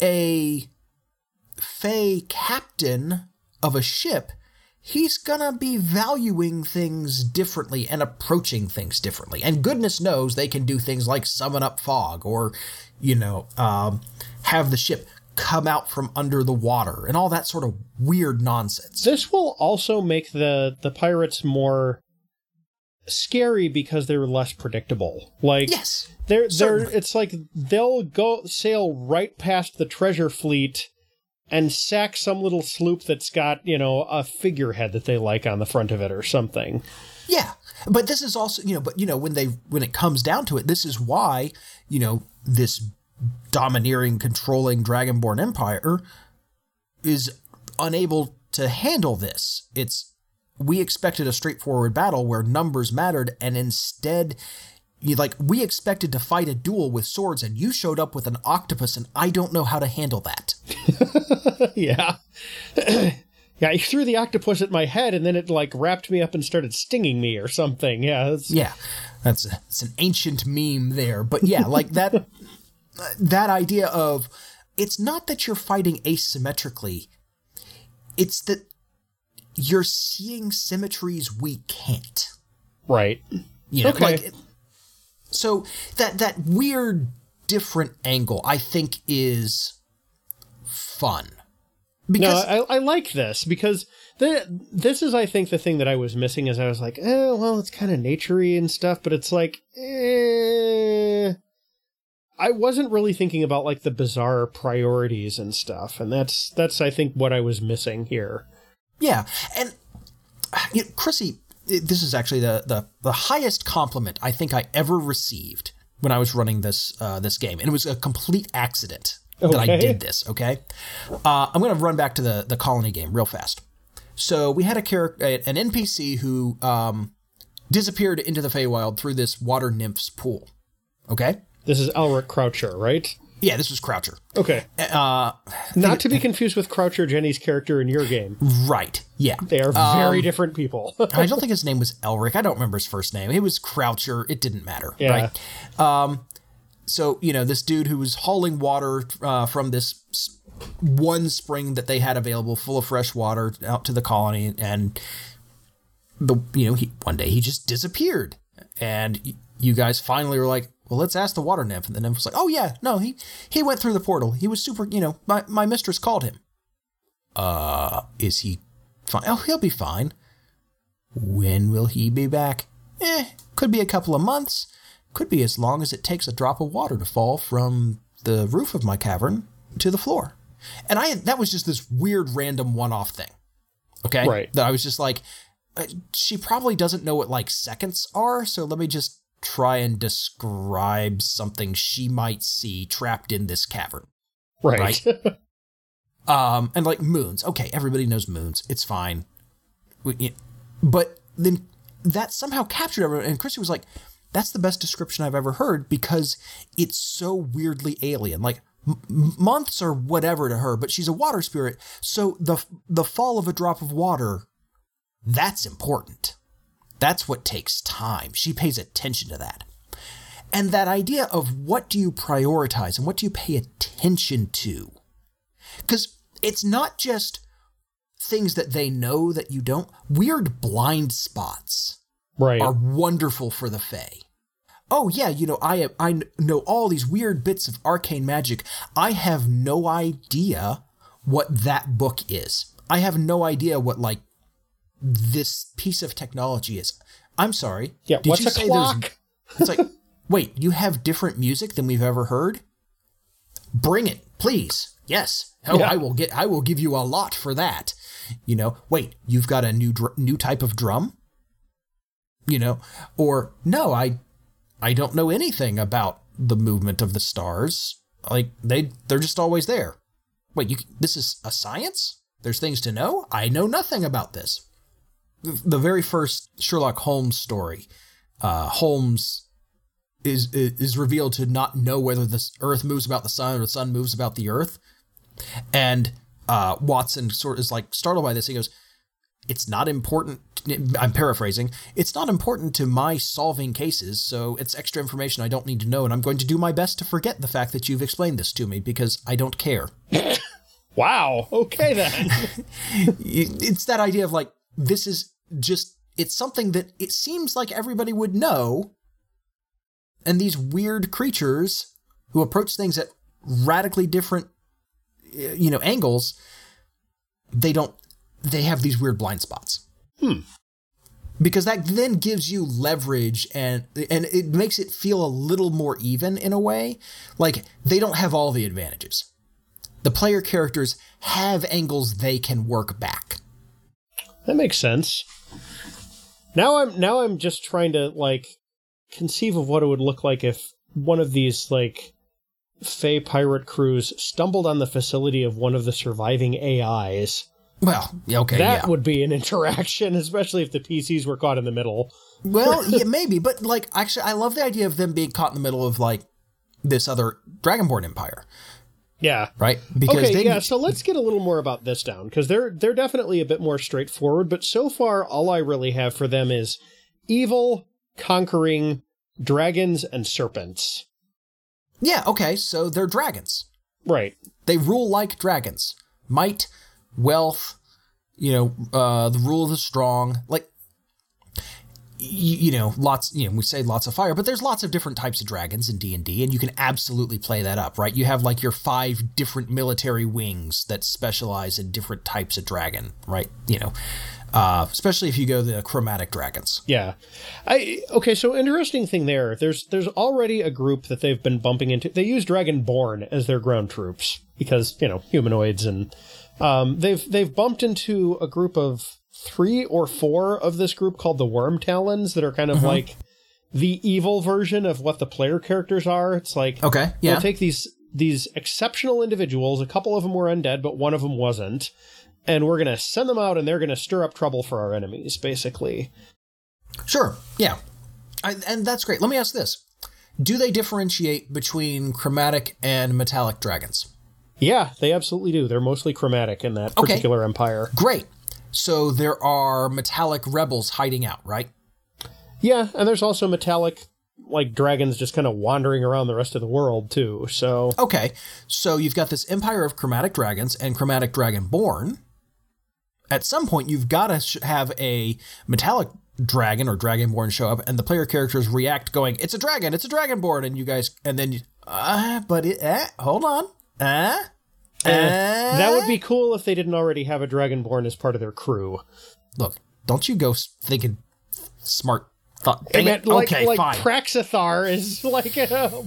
a Fey captain of a ship, he's gonna be valuing things differently and approaching things differently. And goodness knows they can do things like summon up fog or, you know, um, have the ship come out from under the water and all that sort of weird nonsense. This will also make the the pirates more scary because they're less predictable. Like Yes. they're they're it's like they'll go sail right past the treasure fleet and sack some little sloop that's got, you know, a figurehead that they like on the front of it or something. Yeah. But this is also, you know, but you know, when they when it comes down to it, this is why, you know, this domineering, controlling Dragonborn Empire is unable to handle this. It's we expected a straightforward battle where numbers mattered, and instead you like we expected to fight a duel with swords and you showed up with an octopus and I don't know how to handle that. yeah. yeah, he threw the octopus at my head and then it like wrapped me up and started stinging me or something. Yeah. it's- Yeah, that's a, it's an ancient meme there, but yeah, like that that idea of it's not that you're fighting asymmetrically, it's that you're seeing symmetries we can't. Right. You know, Okay. like so that that weird different angle I think is fun. No, Because I, I like this because the, this is, I think, the thing that I was missing is I was like, oh well, it's kind of naturey and stuff, but it's like, eh. I wasn't really thinking about like the bizarre priorities and stuff, and that's that's I think what I was missing here. Yeah, and you know, Chrissy, this is actually the, the the highest compliment I think I ever received when I was running this uh, this game, and it was a complete accident that I did this. Okay, uh, I'm going to run back to the the colony game real fast. So we had a character, an NPC who um, disappeared into the Feywild through this water nymph's pool. Okay, This is Elric Croucher, right? yeah, this was Croucher. Okay. Uh, Not to be confused with Croucher, Jenny's character in your game. right, yeah. They are very different people. I don't think his name was Elric. I don't remember his first name. It was Croucher. It didn't matter. Yeah. Right. Um, so you know this dude who was hauling water uh, from this one spring that they had available, full of fresh water, out to the colony, and the you know he one day he just disappeared, and you guys finally were like. Well, let's ask the water nymph. And the nymph was like, "Oh yeah, no, he he went through the portal. He was super. You know, my my mistress called him. Uh, is he fine? Oh, he'll be fine. When will he be back? Eh, could be a couple of months. Could be as long as it takes a drop of water to fall from the roof of my cavern to the floor. And I that was just this weird random one-off thing. Okay? Right. That I was just like uh, she probably doesn't know what like seconds are, so let me just try and describe something she might see trapped in this cavern. right. Um, and like moons. Okay, everybody knows moons. It's fine. We- But then that somehow captured everyone. And Chrissy was like, that's the best description I've ever heard because it's so weirdly alien. Like m- m- months or whatever to her, but she's a water spirit. So the the fall of a drop of water, that's important. That's what takes time. She pays attention to that. And that idea of what do you prioritize and what do you pay attention to? Because it's not just things that they know that you don't. Weird blind spots right. are wonderful for the Fae. Oh yeah, you know I I know all these weird bits of arcane magic. I have no idea what that book is. I have no idea what like this piece of technology is. I'm sorry. yeah. Did What's you a say there's- clock? It's like, wait, you have different music than we've ever heard? Bring it, please. Yes. Oh, Yeah. I will get. I will give you a lot for that. You know. Wait, you've got a new dr- new type of drum. You know, or no, I, I don't know anything about the movement of the stars. Like they, they're just always there. Wait, you. This is a science. There's things to know. I know nothing about this. The- The very first Sherlock Holmes story uh, Holmes is is revealed to not know whether the Earth moves about the sun or the sun moves about the Earth, and uh, Watson sort of is like startled by this. He goes, "It's not important." I'm paraphrasing. It's not important to my solving cases, so it's extra information I don't need to know, and I'm going to do my best to forget the fact that you've explained this to me because I don't care. Wow. Okay then. it's that idea of like this is just it's something that it seems like everybody would know. And these weird creatures who approach things at radically different uh, you know angles they don't they have these weird blind spots. Hmm. because that then gives you leverage and and it makes it feel a little more even in a way. Like they don't have all the advantages. The player characters have angles they can work back That makes sense. Now I'm now I'm just trying to like conceive of what it would look like if one of these like Fey pirate crews stumbled on the facility of one of the surviving AIs. well okay that yeah would be an interaction, especially if the PCs were caught in the middle. well yeah maybe but like actually i love the idea of them being caught in the middle of like this other dragonborn empire Yeah. right because okay, they yeah, so let's get a little more about this down because they're they're definitely a bit more straightforward, but so far all I really have for them is evil, conquering, dragons, and serpents. yeah okay so they're dragons Right. they rule like dragons might wealth you know uh the rule of the strong like you, you know lots you know we say lots of fire but there's lots of different types of dragons in d&d and you can absolutely play that up right you have like your five different military wings that specialize in different types of dragon right you know uh, especially if you go the chromatic dragons Yeah. I okay, so interesting thing there. There's there's already a group that they've been bumping into. They use Dragonborn as their ground troops because, you know, humanoids and um they've they've bumped into a group of three or four of this group called the Worm Talons that are kind of uh-huh. like the evil version of what the player characters are. It's like Okay. Yeah. we'll take these these exceptional individuals. A couple of them were undead, but one of them wasn't, and we're gonna send them out, and they're gonna stir up trouble for our enemies, basically. Sure. Yeah. I, and that's great. Let me ask this: Do they differentiate between chromatic and metallic dragons? Yeah, they absolutely do. They're mostly chromatic in that Okay. particular empire. Great. So there are metallic rebels hiding out, right? Yeah, and there's also metallic like dragons just kind of wandering around the rest of the world too. So Okay. So you've got this empire of chromatic dragons and chromatic dragonborn. At some point, you've got to sh- have a metallic dragon or dragonborn show up, and the player characters react, going, "It's a dragon! It's a dragonborn!" And you guys, and then, you, ah, but it, eh, hold on, ah, eh, that would be cool if they didn't already have a dragonborn as part of their crew. Look, don't you go thinking smart thought. It. like okay, like fine. Praxithar is like a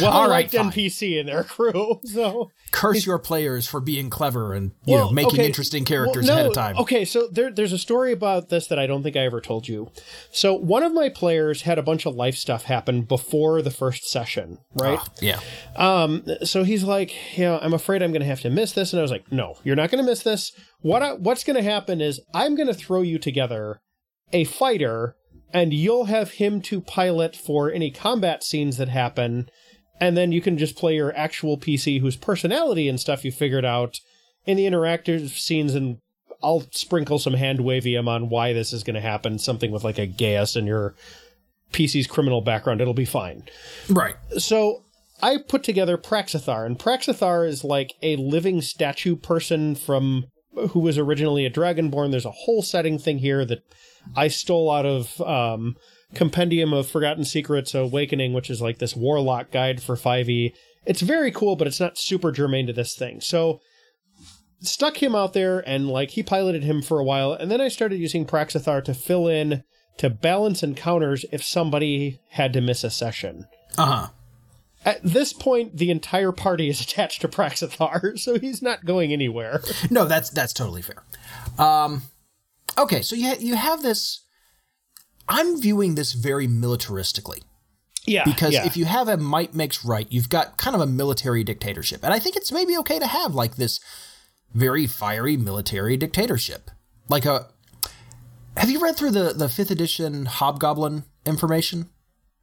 well right, liked fine. NPC in their crew. So Curse your players for being clever and you Well, know making okay, interesting characters well, ahead of time. Okay, so there, there's a story about this that I don't think I ever told you. So one of my players had a bunch of life stuff happen before the first session, right? Ah, yeah. Um, so he's like, you know, I'm afraid I'm going to have to miss this, and I was like, no, you're not going to miss this. What I, what's going to happen is I'm going to throw you together a fighter, and you'll have him to pilot for any combat scenes that happen, and then you can just play your actual PC whose personality and stuff you figured out in the interactive scenes, and I'll sprinkle some hand wavium on why this is going to happen, something with like a geas in your PC's criminal background. It'll be fine Right. so I put together Praxithar, and Praxithar is like a living statue person from who was originally a dragonborn. There's a whole setting thing here that I stole out of um, Compendium of Forgotten Secrets Awakening, which is like this warlock guide for 5e. It's very cool, but it's not super germane to this thing. So stuck him out there and like he piloted him for a while, and then I started using Praxithar to fill in to balance encounters if somebody had to miss a session. Uh huh. At this point, the entire party is attached to Praxithar, so he's not going anywhere. No, that's that's totally fair. Um, okay, so you ha- you have this. I'm viewing this very militaristically Yeah, because yeah. if you have a might makes right, you've got kind of a military dictatorship, and I think it's maybe okay to have like this very fiery military dictatorship, like a. Have you read through the the fifth edition Hobgoblin information?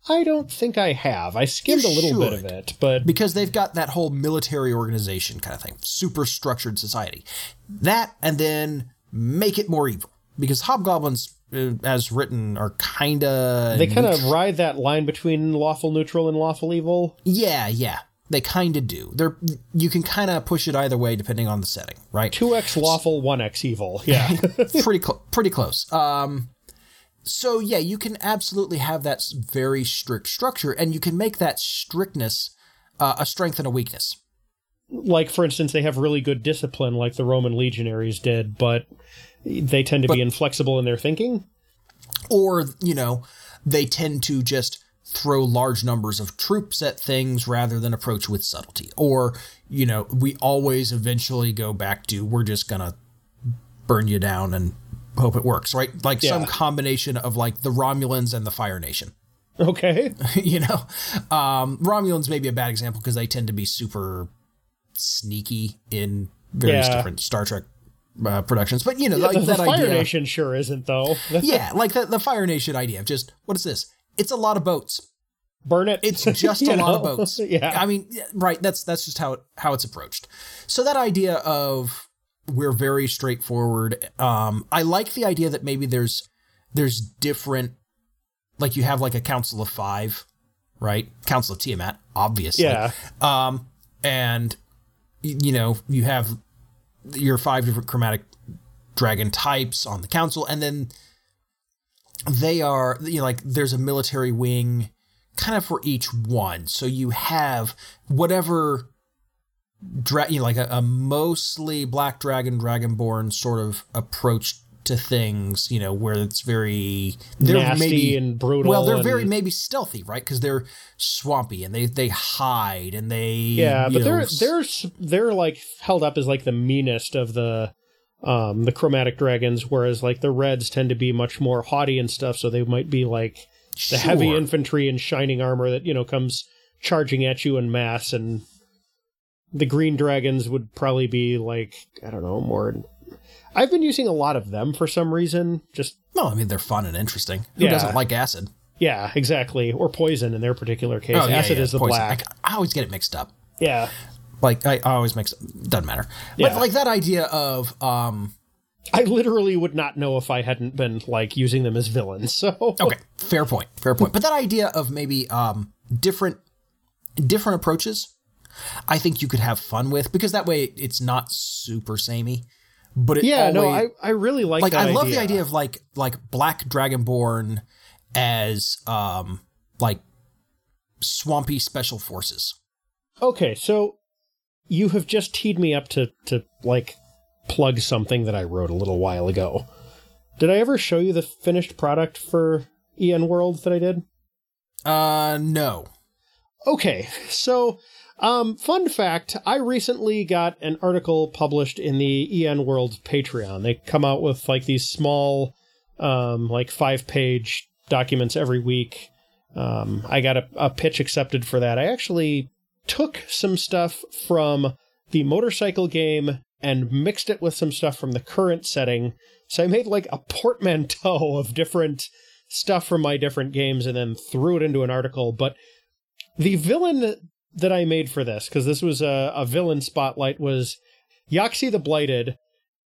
I don't think I have. I skimmed You a little bit of it, but because they've got that whole military organization kind of thing, super structured society. That and then make it more evil because hobgoblins, uh, as written, are kind of they kind of ride that line between lawful neutral and lawful evil. yeah, yeah. They kind of do. They're you can kind of push it either way depending on the setting, right? 2x lawful, 1x evil. Yeah. pretty cl- pretty close. Um, so yeah, you can absolutely have that very strict structure, and you can make that strictness uh, a strength and a weakness. like, for instance, they have really good discipline, like the Roman legionaries did, but they tend to be inflexible in their thinking. or you know they tend to just throw large numbers of troops at things rather than approach with subtlety or you know we always eventually go back to we're just gonna burn you down and hope it works right like some combination of like the romulans and the fire nation Okay. you know um romulans may be a bad example because they tend to be super sneaky in various Yeah. different star trek uh, productions but you know the, like the that Fire idea Nation sure isn't, though. yeah, like the, the Fire Nation idea of just what is this? It's a lot of boats. Burn it. It's just a lot of boats. yeah. I mean, right. That's that's just how it, how it's approached. So that idea of we're very straightforward. Um, I like the idea that maybe there's there's different, like you have like a council of five, right? Council of Tiamat, obviously. yeah. Um, and you know you have your five different chromatic dragon types on the council, and then they are you know like there's a military wing kind of for each one. So you have whatever dra- you know, like a, a mostly black dragon dragonborn sort of approach to things, you know, where it's very they're Nasty maybe and brutal. well, they're and- very maybe stealthy, right? Because they're swampy and they they hide and they Yeah, but know, they're they're they're like held up as like the meanest of the um, the chromatic dragons, whereas like the reds tend to be much more haughty and stuff, so they might be like the heavy infantry and shining armor that you know comes charging at you in mass, and the green dragons would probably be like I don't know more. I've been using a lot of them for some reason. Just No, I mean they're fun and interesting. Who Yeah. doesn't like acid? yeah, exactly, or poison in their particular case. Oh, yeah, Acid yeah, is the poison. black. I, I always get it mixed up. Yeah, Like I, I always mix. Doesn't matter. Yeah. But like that idea of um. I literally would not know if I hadn't been like using them as villains. So Okay, fair point. Fair point. But that idea of maybe um different different approaches, I think you could have fun with because that way it's not super samey. But it yeah, no, I I really like like that I love the idea of like like Black Dragonborn as um like swampy special forces. Okay, so you have just teed me up to to like plug something that I wrote a little while ago. Did I ever show you the finished product for EN World that I did? Uh no. Okay, so um, fun fact: I recently got an article published in the EN World Patreon. They come out with like these small, um, like five-page documents every week. Um, I got a, a pitch accepted for that. I actually took some stuff from the motorcycle game and mixed it with some stuff from the current setting. So I made like a portmanteau of different stuff from my different games and then threw it into an article. But the villain that I made for this, because this was a, a villain spotlight, was Yaxi the Blighted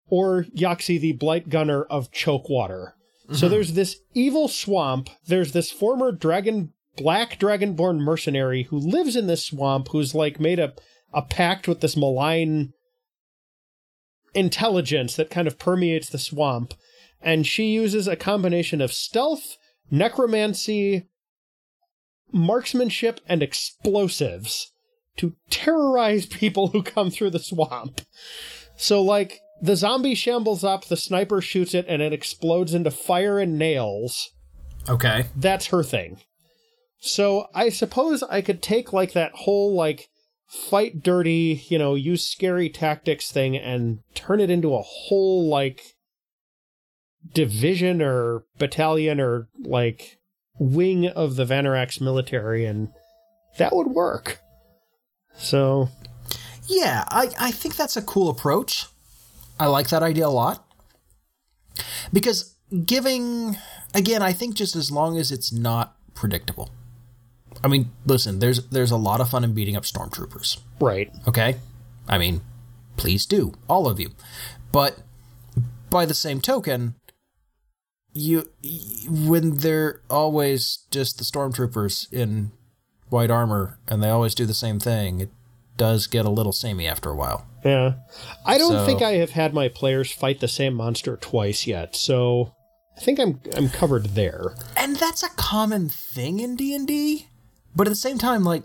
or Yaxi the Blight Gunner of Chokewater. So mm-hmm. there's this evil swamp. There's this former dragon, black dragonborn mercenary who lives in this swamp who's like made a, a pact with this malign intelligence that kind of permeates the swamp. And she uses a combination of stealth, necromancy, marksmanship, and explosives to terrorize people who come through the swamp. So, like, the zombie shambles up, the sniper shoots it, and it explodes into fire and nails. Okay. That's her thing. So, I suppose I could take, like, that whole, like, fight dirty, you know, use scary tactics thing and turn it into a whole, like, division or battalion or, like, wing of the Vanarax military, and that would work. So, Yeah, I, I think that's a cool approach. I like that idea a lot. Because giving, again, I think just as long as it's not predictable. I mean, listen, there's there's a lot of fun in beating up stormtroopers. right. Okay? I mean, please do, all of you. But by the same token, you when they're always just the stormtroopers in white armor and they always do the same thing, it does get a little samey after a while. Yeah. I don't So- think I have had my players fight the same monster twice yet, so I think I'm I'm covered there. And that's a common thing in D&D, but at the same time like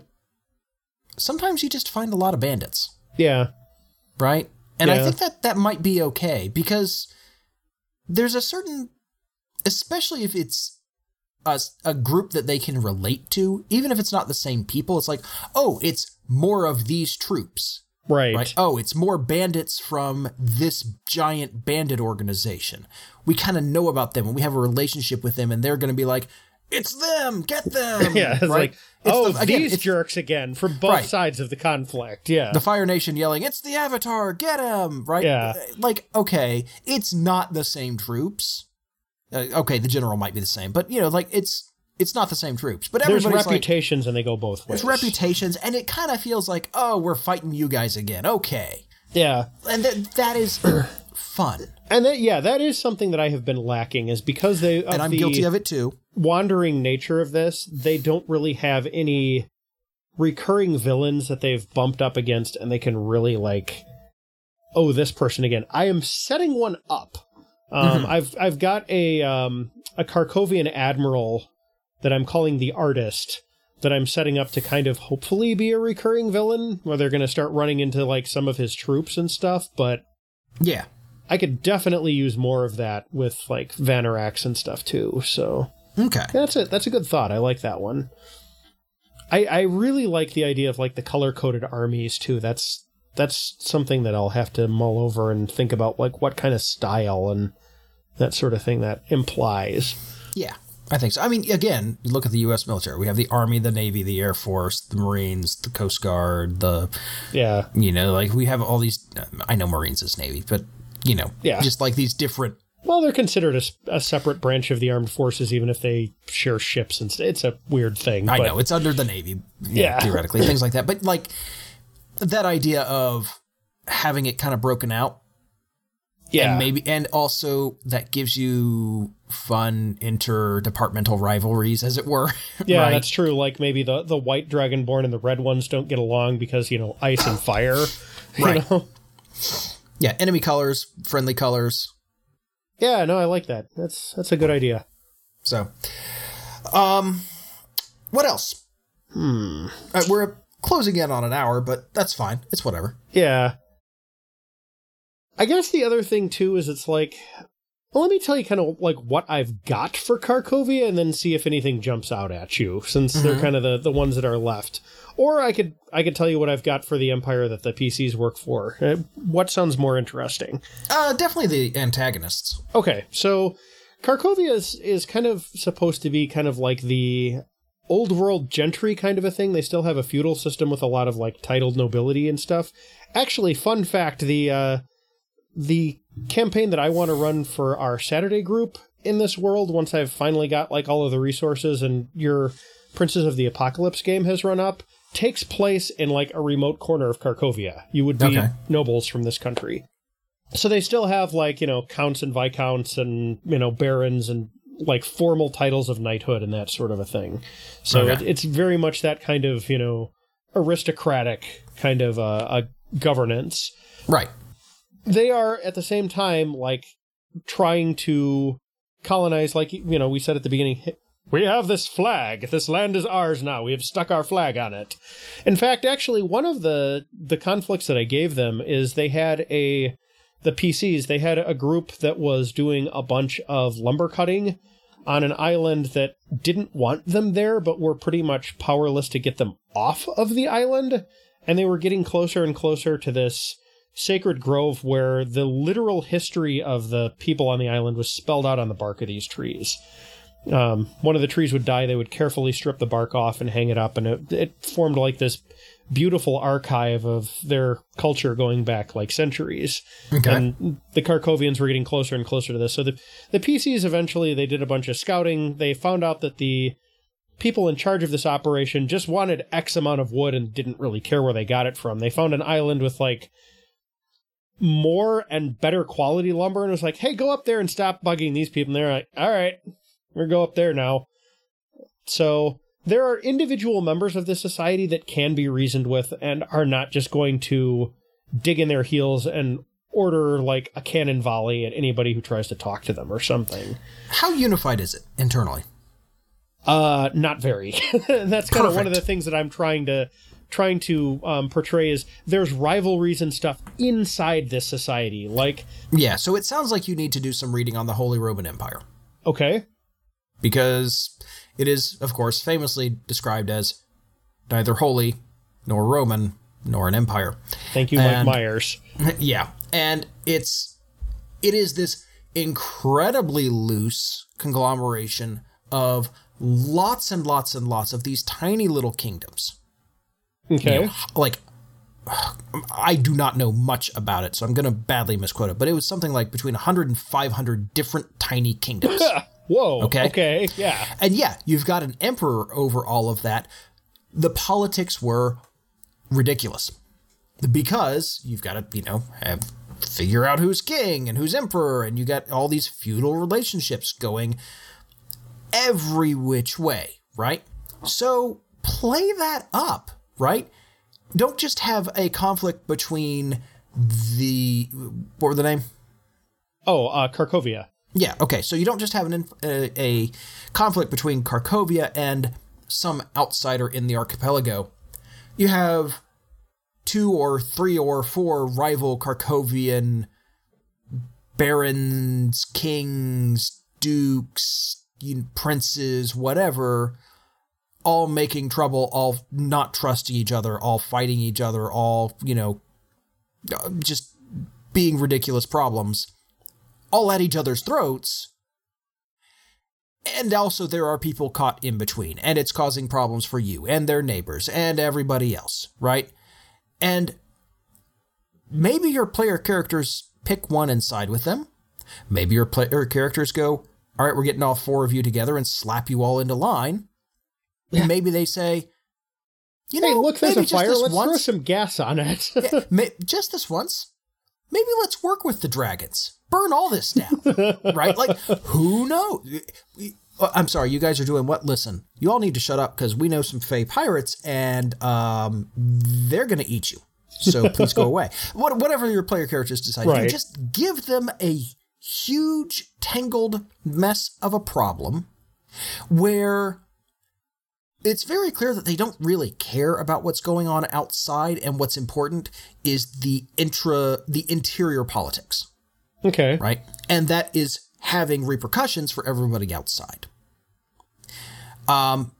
sometimes you just find a lot of bandits. Yeah. right? And I think that that might be okay because there's a certain, especially if it's a, a group that they can relate to, even if it's not the same people, it's like, oh, it's more of these troops, Right. right? Oh, it's more bandits from this giant bandit organization. We kind of know about them and we have a relationship with them, and they're going to be like, it's them, get them. Yeah, it's right? like, It's oh, the- again, these jerks again from both Right. sides of the conflict. Yeah. the Fire Nation yelling, "It's the Avatar, get him!" Right? Yeah. Like, okay, it's not the same troops. Uh, okay, the general might be the same, but you know, like it's it's not the same troops. But There's everybody's like, reputations and they go both ways. there's reputations, and it kind of feels like, oh, we're fighting you guys again. Okay, Yeah. and that that is fun, And that yeah, that is something that I have been lacking is because they and I'm the guilty of it too. wandering nature of this, they don't really have any recurring villains that they've bumped up against and they can really like oh this person again. I am setting one up. Um, I've I've got a um, a Karkovian admiral that I'm calling the artist that I'm setting up to kind of hopefully be a recurring villain where they're going to start running into like some of his troops and stuff, but Yeah, I could definitely use more of that with like Vanarax and stuff too. So okay, that's it. That's a good thought. I like that one. I I really like the idea of like the color coded armies too. That's that's something that I'll have to mull over and think about, like what kind of style and that sort of thing that implies. Yeah, I think so. I mean, again, look at the U.S. military. We have the Army, the Navy, the Air Force, the Marines, the Coast Guard, the Yeah, you know, like we have all these. I know Marines is Navy, but you know, Yeah. just like these different. well, they're considered a separate branch of the armed forces, even if they share ships and st- it's a weird thing. I but know it's under the Navy, Yeah. theoretically, things like that. But like that idea of having it kind of broken out yeah, and maybe and also that gives you fun interdepartmental rivalries as it were yeah, right? that's true. Like maybe the the white dragonborn and the red ones don't get along because you know ice and fire. Right. know? yeah enemy colors friendly colors Yeah, no, I like that. That's that's a good idea. so um what else hmm uh, we're closing in on an hour but that's fine it's whatever Yeah. I guess the other thing too is it's like well, let me tell you kind of like what I've got for Karkovia and then see if anything jumps out at you since they're kind of the, the ones that are left. Or I could I could tell you what I've got for the empire that the PCs work for. Uh, What sounds more interesting? uh definitely the antagonists Okay, so Karkovia is, is kind of supposed to be kind of like the old world gentry kind of a thing. They still have a feudal system with a lot of like titled nobility and stuff. Actually, fun fact, the uh the campaign that I want to run for our Saturday group in this world, once I've finally got like all of the resources and your Princes of the Apocalypse game has run up, takes place in like a remote corner of Karkovia. You would be Okay. nobles from this country. So they still have like, you know, counts and viscounts and, you know, barons and like formal titles of knighthood and that sort of a thing. So Okay. it, it's very much that kind of, you know, aristocratic kind of uh, a governance right they are at the same time like trying to colonize like you know we said at the beginning we have this flag. This land is ours now. We have stuck our flag on it. In fact actually one of the the conflicts that i gave them is they had a the pcs they had a group that was doing a bunch of lumber cutting on an island that didn't want them there but were pretty much powerless to get them off of the island. And they were getting closer and closer to this sacred grove where the literal history of the people on the island was spelled out on the bark of these trees. Um, one of the trees would die, they would carefully strip the bark off and hang it up, and it, it formed like this beautiful archive of their culture going back like centuries. Okay. And the Karkovians were getting closer and closer to this. So the the PCs eventually they did a bunch of scouting. They found out that the people in charge of this operation just wanted X amount of wood and didn't really care where they got it from. They found an island with like more and better quality lumber and was like, hey, go up there and stop bugging these people. And they're like, all right, we'll go up there now. So there are individual members of this society that can be reasoned with and are not just going to dig in their heels and order like a cannon volley at anybody who tries to talk to them or something. how unified is it internally Uh, not very. That's kind of one of the things that I'm trying to trying to um, portray is there's rivalries and stuff inside this society. Like, yeah so it sounds like you need to do some reading on the holy roman empire okay, because it is, of course, famously described as neither holy nor Roman nor an empire. thank you, Mike Myers. yeah, and it's it is this incredibly loose conglomeration of lots and lots and lots of these tiny little kingdoms. Okay, You know, like I do not know much about it, so I'm going to badly misquote it, but it was something like between 100 and 500 different tiny kingdoms. whoa, Okay. okay, yeah, And yeah, you've got an emperor over all of that. The politics were ridiculous because you've got to, you know, have figure out who's king and who's emperor, and you got all these feudal relationships going every which way, right? So play that up, right? Don't just have a conflict between the what were the name? Oh, uh, Karkovia. Yeah, okay. So you don't just have an inf- a, a conflict between Karkovia and some outsider in the archipelago. You have two or three or four rival Karkovian barons, kings, dukes, princes, whatever, all making trouble, all not trusting each other, all fighting each other, all, you know, just being ridiculous problems all at each other's throats. And also, there are people caught in between, and it's causing problems for you and their neighbors and everybody else, right? And maybe your player characters pick one and side with them. Maybe your player characters go, all right, we're getting all four of you together and slap you all into line. Yeah. Maybe they say, you know, hey, look, there's a fire. Let's once, throw some gas on it. yeah, may, just this once. Maybe let's work with the dragons. Burn all this down, right? Like, who knows? Uh, I'm sorry, you guys are doing what? Listen, you all need to shut up because we know some Fey pirates, and um, they're going to eat you. So please go away. What, whatever your player characters decide, right. you just give them a huge tangled mess of a problem where it's very clear that they don't really care about what's going on outside and what's important is the intra the interior politics. Okay. Right? And that is having repercussions for everybody outside. Um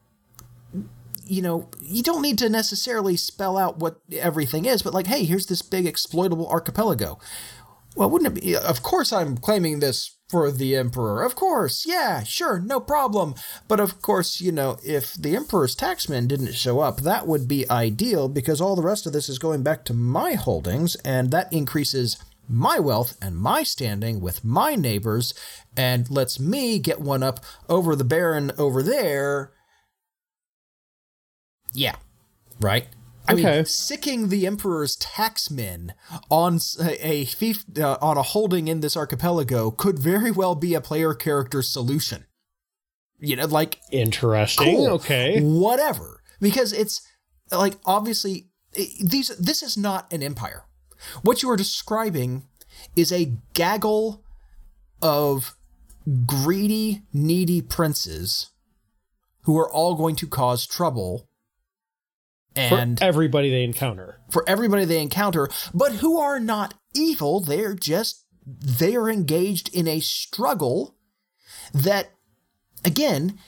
you know you don't need to necessarily spell out what everything is but like hey here's this big exploitable archipelago. Well wouldn't it be of course i'm claiming this for the Emperor. Of course, yeah, sure, no problem. But of course, you know, if the Emperor's taxmen didn't show up, that would be ideal because all the rest of this is going back to my holdings, and that increases my wealth and my standing with my neighbors and lets me get one up over the Baron over there. Yeah, right? I okay. mean, sicking the emperor's taxmen on a fief, uh, on a holding in this archipelago could very well be a player character solution. You know, like interesting. Cool, okay, whatever. Because it's like obviously these. This is not an empire. What you are describing is a gaggle of greedy, needy princes who are all going to cause trouble and for everybody they encounter. For everybody they encounter, but who are not evil, they're just they are engaged in a struggle that again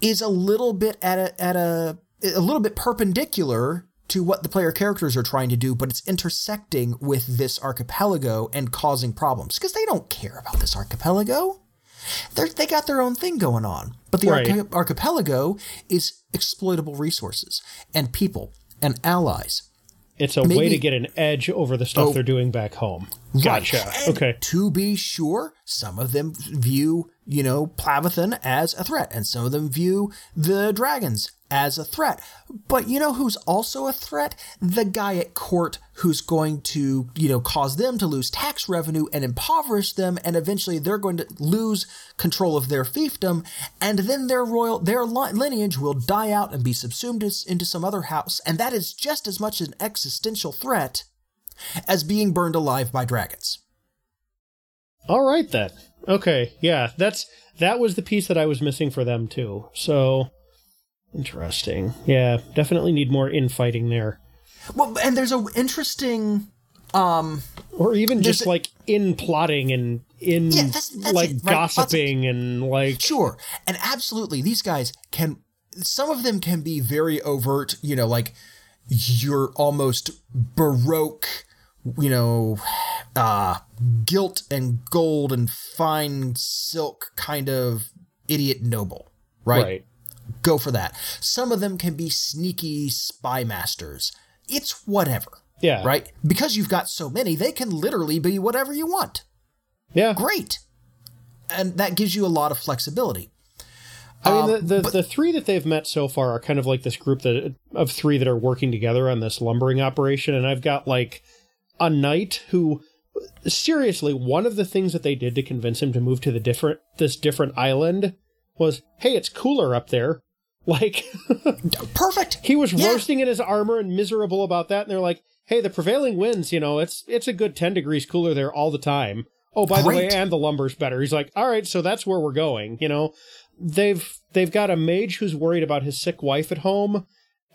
is a little bit at a at a a little bit perpendicular to what the player characters are trying to do, but it's intersecting with this archipelago and causing problems because they don't care about this archipelago. They're, they got their own thing going on. But the right. archi- archipelago is exploitable resources and people and allies. It's a Maybe, way to get an edge over the stuff oh, they're doing back home. Gotcha. Right. okay. To be sure, some of them view, you know, Plavathan as a threat, and some of them view the dragons as a threat. But you know who's also a threat? The guy at court who's going to, you know, cause them to lose tax revenue and impoverish them, and eventually they're going to lose control of their fiefdom, and then their royal their lineage will die out and be subsumed into some other house, and that is just as much an existential threat as being burned alive by dragons. All right then. Okay, yeah, that's that was the piece that I was missing for them too. So interesting. Yeah, definitely need more infighting there. Well, and there's a interesting um or even just a, like in plotting and in yeah, that's, that's like it, right? gossiping and like Sure. And absolutely these guys can some of them can be very overt, you know, like you're almost baroque you know, uh, gilt and gold and fine silk kind of idiot noble, right? Right. Go for that. Some of them can be sneaky spy masters. It's whatever. Yeah. Right? Because you've got so many, they can literally be whatever you want. Yeah. Great. And that gives you a lot of flexibility. I mean, the, um, the, but, the, three that they've met so far are kind of like this group that of three that are working together on this lumbering operation. And I've got like a knight who seriously one of the things that they did to convince him to move to the different this different island was hey it's cooler up there. Like perfect. he was yeah. roasting in his armor and miserable about that and they're like hey the prevailing winds you know it's it's a good 10 degrees cooler there all the time. Oh by Great. the way and the lumber's better. He's like all right so that's where we're going you know. They've they've got a mage who's worried about his sick wife at home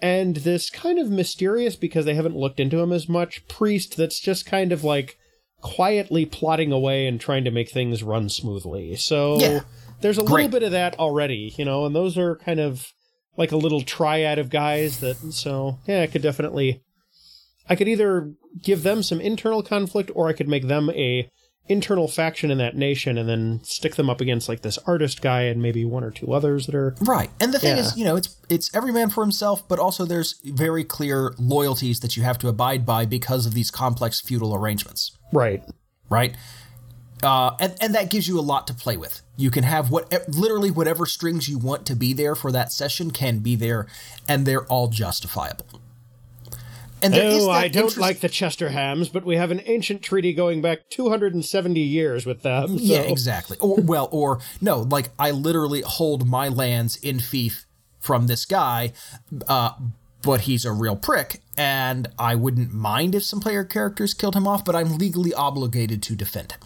and this kind of mysterious because they haven't looked into him as much priest that's just kind of like quietly plotting away and trying to make things run smoothly. So yeah. there's a Great. little bit of that already, you know, and those are kind of like a little triad of guys that so yeah, I could definitely I could either give them some internal conflict or I could make them a internal faction in that nation and then stick them up against like this artist guy and maybe one or two others that are Right. And the thing Yeah. is, you know, it's it's every man for himself, but also there's very clear loyalties that you have to abide by because of these complex feudal arrangements. right. right? Uh, and and that gives you a lot to play with. You can have what literally whatever strings you want to be there for that session can be there, and they're all justifiable. And Oh, I don't interest- like the Chesterhams, but we have an ancient treaty going back 270 years with them. So. Yeah, exactly. Or well, or no, like I literally hold my lands in fief from this guy, uh, but he's a real prick, and I wouldn't mind if some player characters killed him off, but I'm legally obligated to defend him.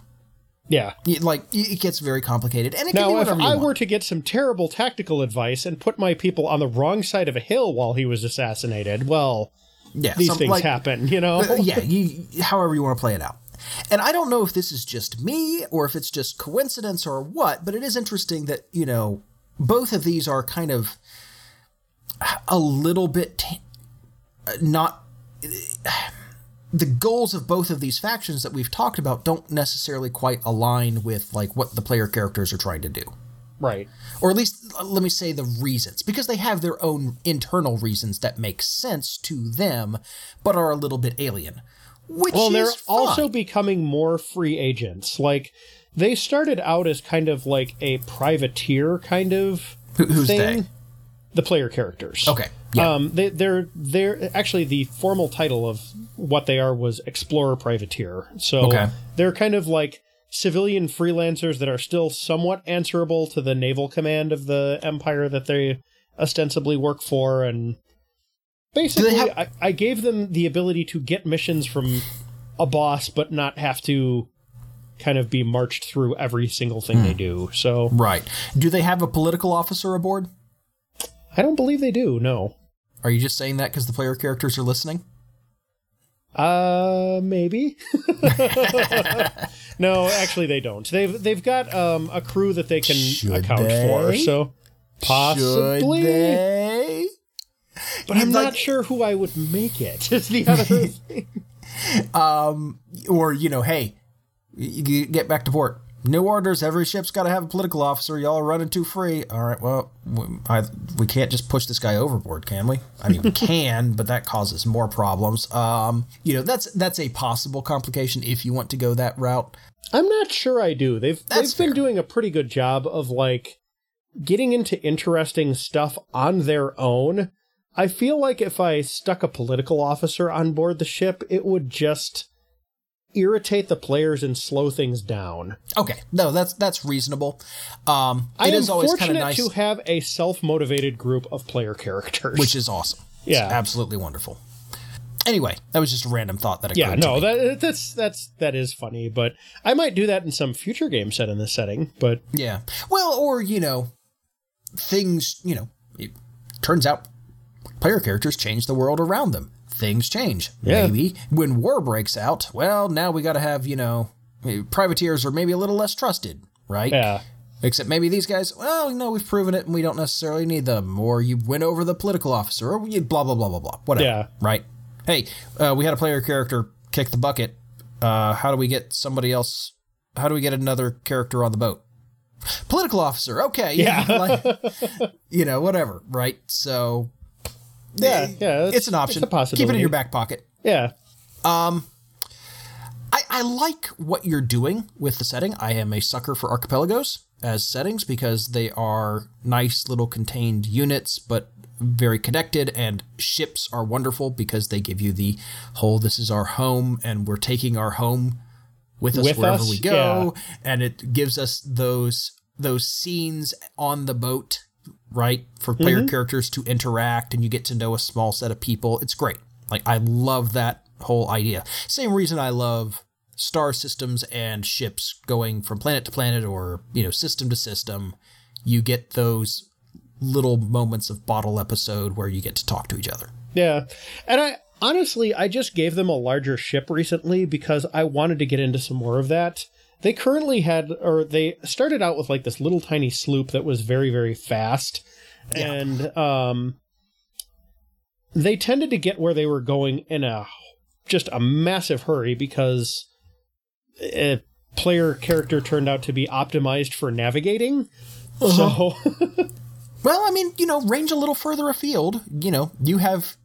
Yeah. Like it gets very complicated, and it can be Now, if I were to get some terrible tactical advice and put my people on the wrong side of a hill while he was assassinated, well, yeah, these some- things like- happen, you know? Yeah, you, however you want to play it out. And I don't know if this is just me or if it's just coincidence or what, but it is interesting that, you know, both of these are kind of a little bit t- uh, not. The goals of both of these factions that we've talked about don't necessarily quite align with like what the player characters are trying to do Right. Or at least let me say the reasons because they have their own internal reasons that make sense to them but are a little bit alien which Well, is they're also becoming more free agents. Like, they started out as kind of like a privateer kind of Who- who's thing. they The player characters. okay yeah Um, they, they're they're actually the formal title of what they are was explorer privateer. So Okay. they're kind of like civilian freelancers that are still somewhat answerable to the naval command of the empire that they ostensibly work for, and basically, have- I, I gave them the ability to get missions from a boss, but not have to kind of be marched through every single thing Hmm. they do. So right do they have a political officer aboard I don't believe they do. No. are you just saying that because the player characters are listening Uh, maybe. no, actually, they don't. They've they've got um a crew that they can Should account for. So possibly, Should they? but I'm Like- not sure who I would make it. Is the other thing. Um, or you know hey you get back to port new orders every ship's got to have a political officer y'all are running too free all right well we, I, we can't just push this guy overboard can we i mean we can but that causes more problems um you know that's that's a possible complication if you want to go that route I'm not sure I do. They've That's they've been fair. doing a pretty good job of like getting into interesting stuff on their own. I feel like if I stuck a political officer on board the ship, it would just irritate the players and slow things down. okay no that's that's reasonable um I it am is always kind of nice to have a self-motivated group of player characters. which is awesome Yeah. It's absolutely wonderful anyway that was just a random thought that occurred yeah, no, that that's that's that is funny, but I might do that in some future game set in this setting. But Yeah. Well, or, you know, things, you know, it turns out player characters change the world around them. Things change. Yeah. Maybe when war breaks out, well, now we got to have, you know, eh, privateers are maybe a little less trusted, right? yeah, Except maybe these guys, well, no, we've proven it and we don't necessarily need them. Or you win over the political officer, or you blah, blah, blah, blah, blah. Whatever. Yeah. Right? Hey, uh, we had a player character kick the bucket. Uh, how do we get somebody else? How do we get another character on the boat? Political officer. Okay. Yeah. like, you know, whatever. Right? So. yeah, yeah. It's, an option. It's a possibility. Keep it in your back pocket. Yeah, Um. I, I like what you're doing with the setting. I am a sucker for archipelagos as settings because they are nice little contained units, but very connected. And ships are wonderful because they give you the whole this is our home and we're taking our home with us With wherever us, we go. And it gives us those those scenes on the boat, right? For player Mm-hmm. characters to interact and you get to know a small set of people. It's great. Like I love that whole idea. Same reason I love star systems and ships going from planet to planet or, you know, system to system. You get those little moments of bottle episode where you get to talk to each other. yeah. And I honestly, I just gave them a larger ship recently because I wanted to get into some more of that. They currently had, or they started out with like this little tiny sloop that was very, very fast, and um, they tended to get where they were going in a just a massive hurry because a player character turned out to be optimized for navigating. So Well, I mean, you know, range a little further afield. You know, you have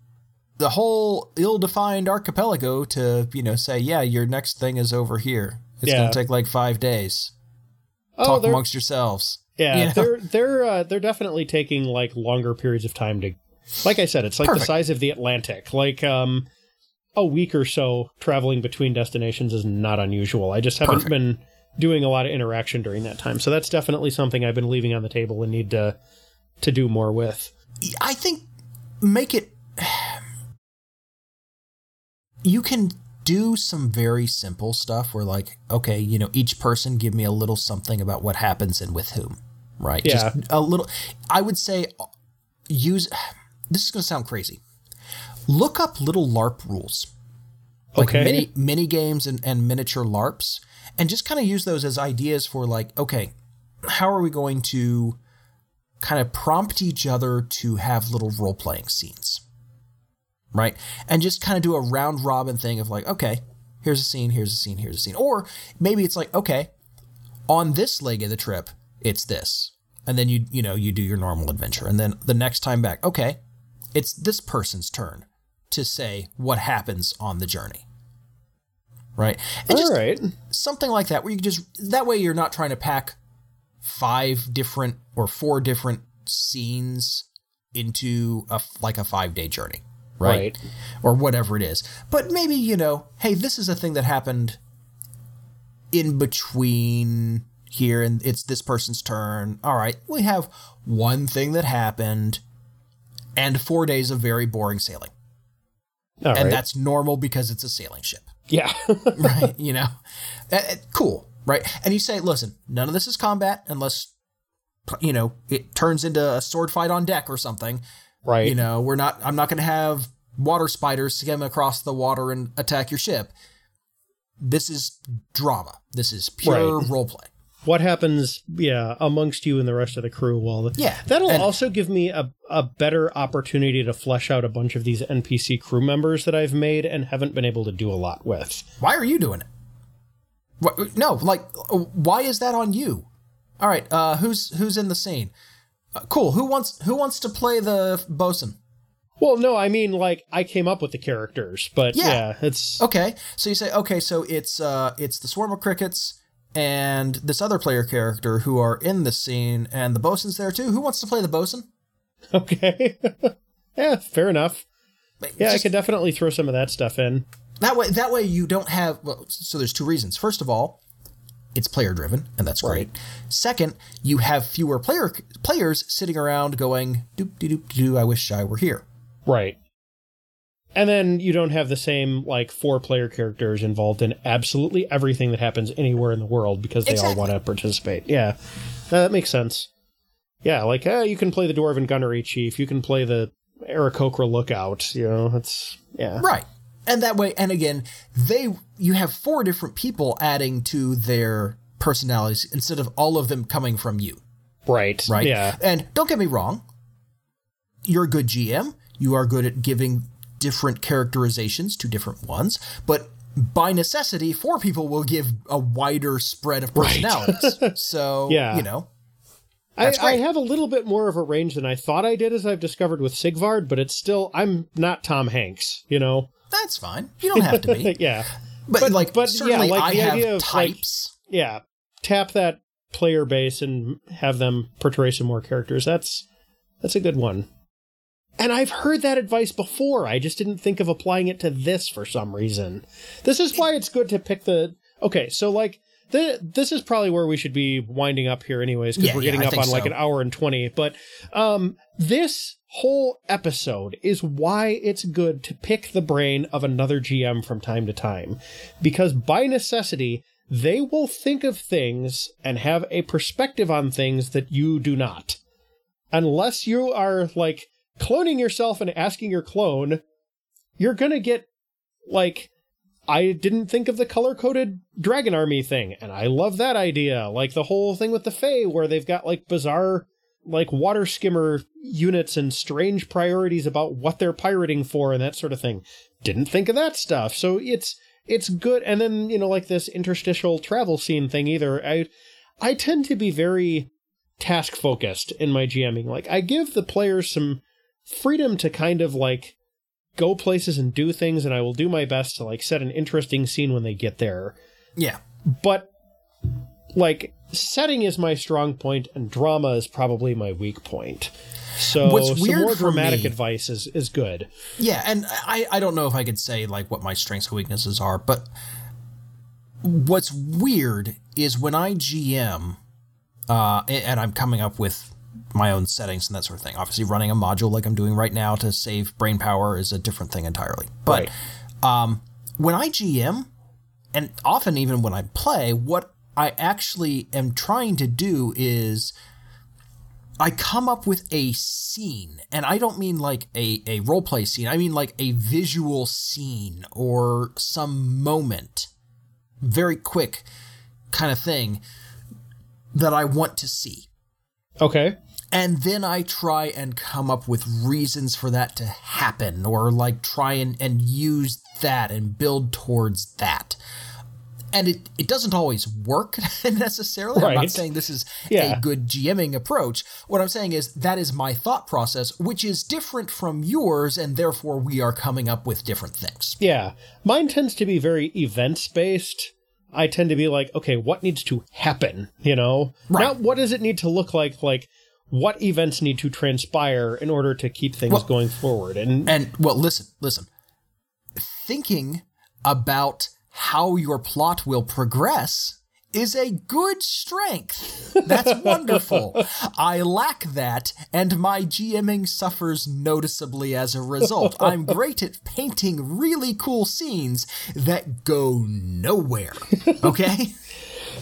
the whole ill-defined archipelago to, you know, say, yeah, your next thing is over here. It's Yeah. going to take like five days. oh, Talk amongst yourselves. yeah, you know? they're they're uh, they're definitely taking like longer periods of time to. Like I said, it's like the size of the Atlantic. Like um, a week or so traveling between destinations is not unusual. I just haven't Perfect. been doing a lot of interaction during that time, so that's definitely something I've been leaving on the table and need to to do more with. I think make it. You can do some very simple stuff where, like, okay, you know, each person give me a little something about what happens and with whom, right? Yeah. Just a little. I would say use. This is going to sound crazy. Look up little LARP rules. Like Okay. mini mini games and, and miniature LARPs, and just kind of use those as ideas for like, okay, how are we going to kind of prompt each other to have little role playing scenes, right? And just kind of do a round robin thing of like, okay, here's a scene, here's a scene, here's a scene, or maybe it's like, okay, on this leg of the trip, it's this, and then you you know you do your normal adventure, and then the next time back, okay, it's this person's turn to say what happens on the journey. Right? And All just right. something like that where you just that way you're not trying to pack five different or four different scenes into a like a 5-day journey, right? Right. Or whatever it is. But maybe, you know, hey, this is a thing that happened in between here and it's this person's turn. All right, we have one thing that happened and 4 days of very boring sailing. All and right. that's normal because it's a sailing ship yeah. right? You know, Uh, uh, cool, right? And you say, listen, none of this is combat unless, you know, it turns into a sword fight on deck or something. right. You know, we're not. I'm not going to have water spiders skim across the water and attack your ship. This is drama. This is pure Right. role play. what happens yeah amongst you and the rest of the crew while the, Yeah, that'll and- also give me a, a better opportunity to flesh out a bunch of these npc crew members that i've made and haven't been able to do a lot with Why are you doing it? No, like, uh, why is that on you? All right, uh, who's who's in the scene? Uh, cool. Who wants who wants to play the bosun? well no i mean like i came up with the characters but Yeah. yeah, it's Okay, so you say okay, so it's uh it's the swarm of crickets and this other player character who are in the scene, and the bosun's there too. Who wants to play the bosun? okay yeah fair enough yeah i could definitely throw some of that stuff in that way. That way you don't have. Well, so there's two reasons. First of all, it's player driven, and that's great. Second, you have fewer player players sitting around going doop doop de doo. I wish I were here. right and then you don't have the same like four player characters involved in absolutely everything that happens anywhere in the world because they Exactly. all want to participate yeah No, that makes sense yeah like uh, you can play the dwarven gunnery chief you can play the Aarakocra lookout you know it's yeah Right. And that way, and again, they you have four different people adding to their personalities instead of all of them coming from you. right right? yeah And don't get me wrong, you're a good GM. You are good at giving different characterizations to different ones, but by necessity, four people will give a wider spread of personalities. right. so, Yeah. you know, I, I have a little bit more of a range than I thought I did, as I've discovered with Sigvard, but it's still I'm not Tom Hanks, you know. That's fine. You don't have to be. yeah, But, But- like, but, yeah, like I the have idea of, like- types. yeah. Tap that player base and have them portray some more characters. That's that's a good one. And I've heard that advice before. I just didn't think of applying it to this for some reason. This is why it's good to pick the. Okay, so like. The, this is probably where we should be winding up here, anyways, because Yeah, we're getting I up on like an hour and 20. But um, this whole episode is why it's good to pick the brain of another GM from time to time. Because by necessity, they will think of things and have a perspective on things that you do not. Unless you are like cloning yourself and asking your clone, you're going to get like I didn't think of the color coded dragon army thing, and I love that idea. Like the whole thing with the Fae, where they've got like bizarre like water skimmer units and strange priorities about what they're pirating for and that sort of thing. Didn't think of that stuff. So it's it's good and then, you know, like this interstitial travel scene thing either. I I tend to be very task focused in my GMing. Like I give the players some freedom to kind of like go places and do things and I will do my best to like set an interesting scene when they get there. Yeah. But like setting is my strong point and drama is probably my weak point. So What's some more dramatic me- advice is, is good. Yeah, and I, I don't know if I could say like what my strengths and weaknesses are, but what's weird is when I GM, uh, and I'm coming up with my own settings and that sort of thing. Obviously, running a module like I'm doing right now to save brain power is a different thing entirely. But um, when I GM, and often even when I play, what I actually am trying to do is I come up with a scene, and I don't mean like a, a role play scene, I mean like a visual scene or some moment, very quick kind of thing that I want to see. Okay. And then I try and come up with reasons for that to happen, or like try and, and use that and build towards that. And it, it doesn't always work necessarily. I'm not saying this is Yeah. a good GMing approach. What I'm saying is that is my thought process, which is different from yours, and therefore we are coming up with different things. Yeah. Mine tends to be very events based. I tend to be like, okay, what needs to happen? You know? Right. Not what does it need to look like, like what events need to transpire in order to keep things Well- going forward. And And well, listen, listen. Thinking about how your plot will progress is a good strength. That's wonderful. I lack that, and my GMing suffers noticeably as a result. I'm great at painting really cool scenes that go nowhere. Okay?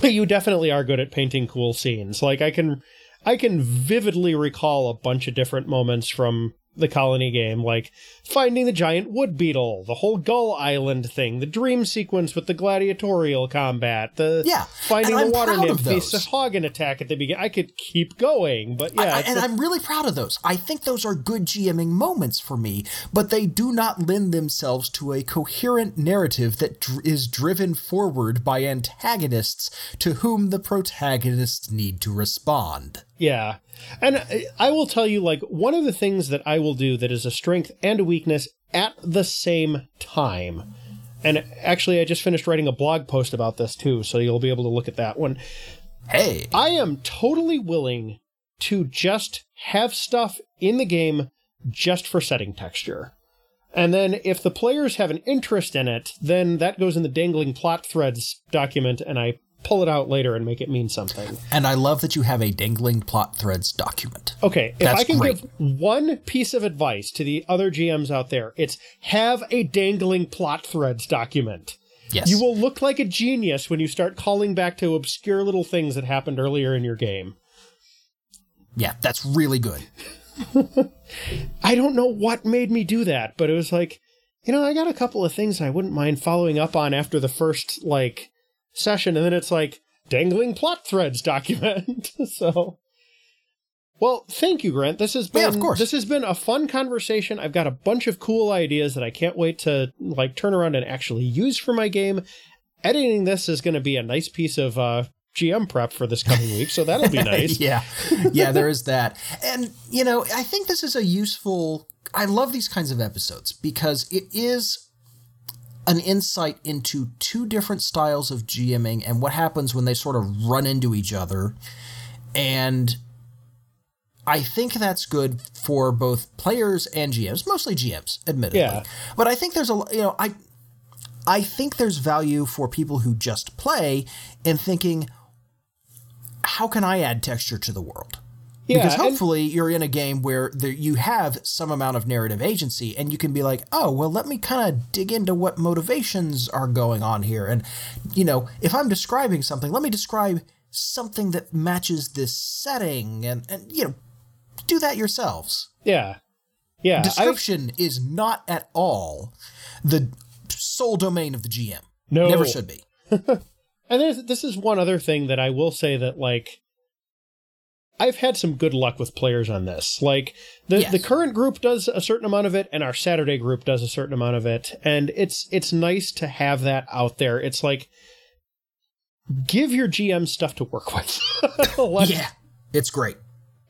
But you definitely are good at painting cool scenes. Like I can I can vividly recall a bunch of different moments from the colony game, like finding the giant wood beetle, the whole Gull Island thing, the dream sequence with the gladiatorial combat, the Yeah, finding the water nymph, the. Sahuagin attack at the beginning. I could keep going, but yeah, I- it's and a- I'm really proud of those. I think those are good GMing moments for me, but they do not lend themselves to a coherent narrative that dr- is driven forward by antagonists to whom the protagonists need to respond. Yeah. And I- I will tell you, like, one of the things that I will do that is a strength and a weakness at the same time. And actually, I just finished writing a blog post about this too, so you'll be able to look at that one. Hey, I am totally willing to just have stuff in the game just for setting texture. And then if the players have an interest in it, then that goes in the dangling plot threads document, and I pull it out later and make it mean something. and I love that you have a dangling plot threads document. Okay, if That's I can great. give one piece of advice to the other GMs out there, it's have a dangling plot threads document. Yes. You will look like a genius when you start calling back to obscure little things that happened earlier in your game. yeah, that's really good. I don't know what made me do that, but it was like, you know, I got a couple of things I wouldn't mind following up on after the first like session, and then it's like dangling plot threads document. so, well, thank you, Grant. This has been Yeah, of course. this has been a fun conversation. I've got a bunch of cool ideas that I can't wait to like turn around and actually use for my game. Editing this is going to be a nice piece of uh, GM prep for this coming week, so that'll be nice. yeah. Yeah, there is that. And, you know, I think this is a useful. I love these kinds of episodes because it is an insight into two different styles of GMing and what happens when they sort of run into each other. And I think that's good for both players and GMs, mostly GMs, admittedly. Yeah. But I think there's a, you know, I. I think there's value for people who just play in thinking, how can I add texture to the world? Yeah, because and- hopefully you're in a game where there, you have some amount of narrative agency and you can be like, oh, well, let me kind of dig into what motivations are going on here. And, you know, if I'm describing something, let me describe something that matches this setting and, and you know, do that yourselves. yeah, yeah. I- Description is not at all the sole domain of the GM. No. Never should be. And this is one other thing that I will say that like I've had some good luck with players on this. Like the Yes. the current group does a certain amount of it, and our Saturday group does a certain amount of it, and it's it's nice to have that out there. It's like give your GM stuff to work with. Let- Yeah, it's great.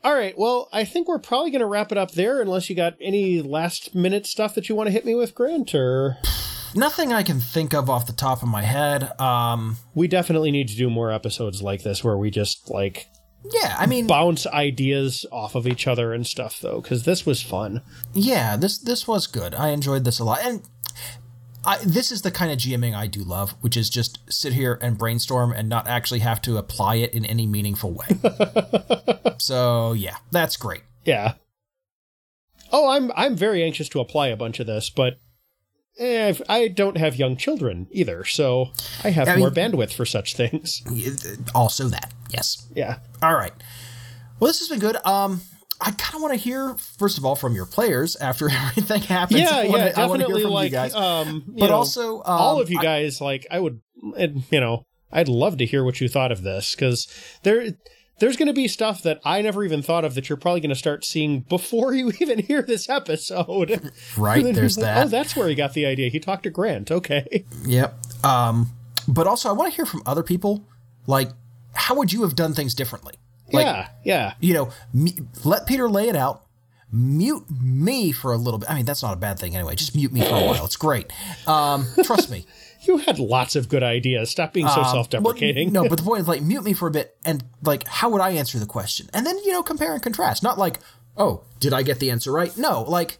All right. Well, I think we're probably going to wrap it up there, unless you got any last minute stuff that you want to hit me with, Grant. Or Nothing I can think of off the top of my head. Um, we definitely need to do more episodes like this, where we just like yeah, I mean, bounce ideas off of each other and stuff, though, because this was fun. yeah, this this was good. I enjoyed this a lot, and I, this is the kind of GMing I do love, which is just sit here and brainstorm and not actually have to apply it in any meaningful way. so yeah, that's great. Yeah. Oh, I'm I'm very anxious to apply a bunch of this, but eh, I don't have young children either, so I have I mean- more bandwidth for such things. Also, that yes. Yeah. All right. Well, this has been good. Um, I kind of want to hear first of all from your players after everything happens. Yeah, wanna- yeah, I definitely. from you guys. um, you but know, also, um, all of you I- guys, like, I would, and, you know, I'd love to hear what you thought of this because there, there's going to be stuff that I never even thought of that you're probably going to start seeing before you even hear this episode. Right, there's like, that. Oh, that's where he got the idea. He talked to Grant. Okay. Yep. Um, but also, I want to hear from other people. Like, how would you have done things differently? Like, yeah. Yeah. you know, me, let Peter lay it out. Mute me for a little bit. I mean, that's not a bad thing anyway. Just mute me for a while. It's great. Um, trust me. You had lots of good ideas. Stop being so Um, self-deprecating. well, no, but the point is, like, mute me for a bit, and like, how would I answer the question? And then you know, compare and contrast. Not like, oh, did I get the answer right? No, like,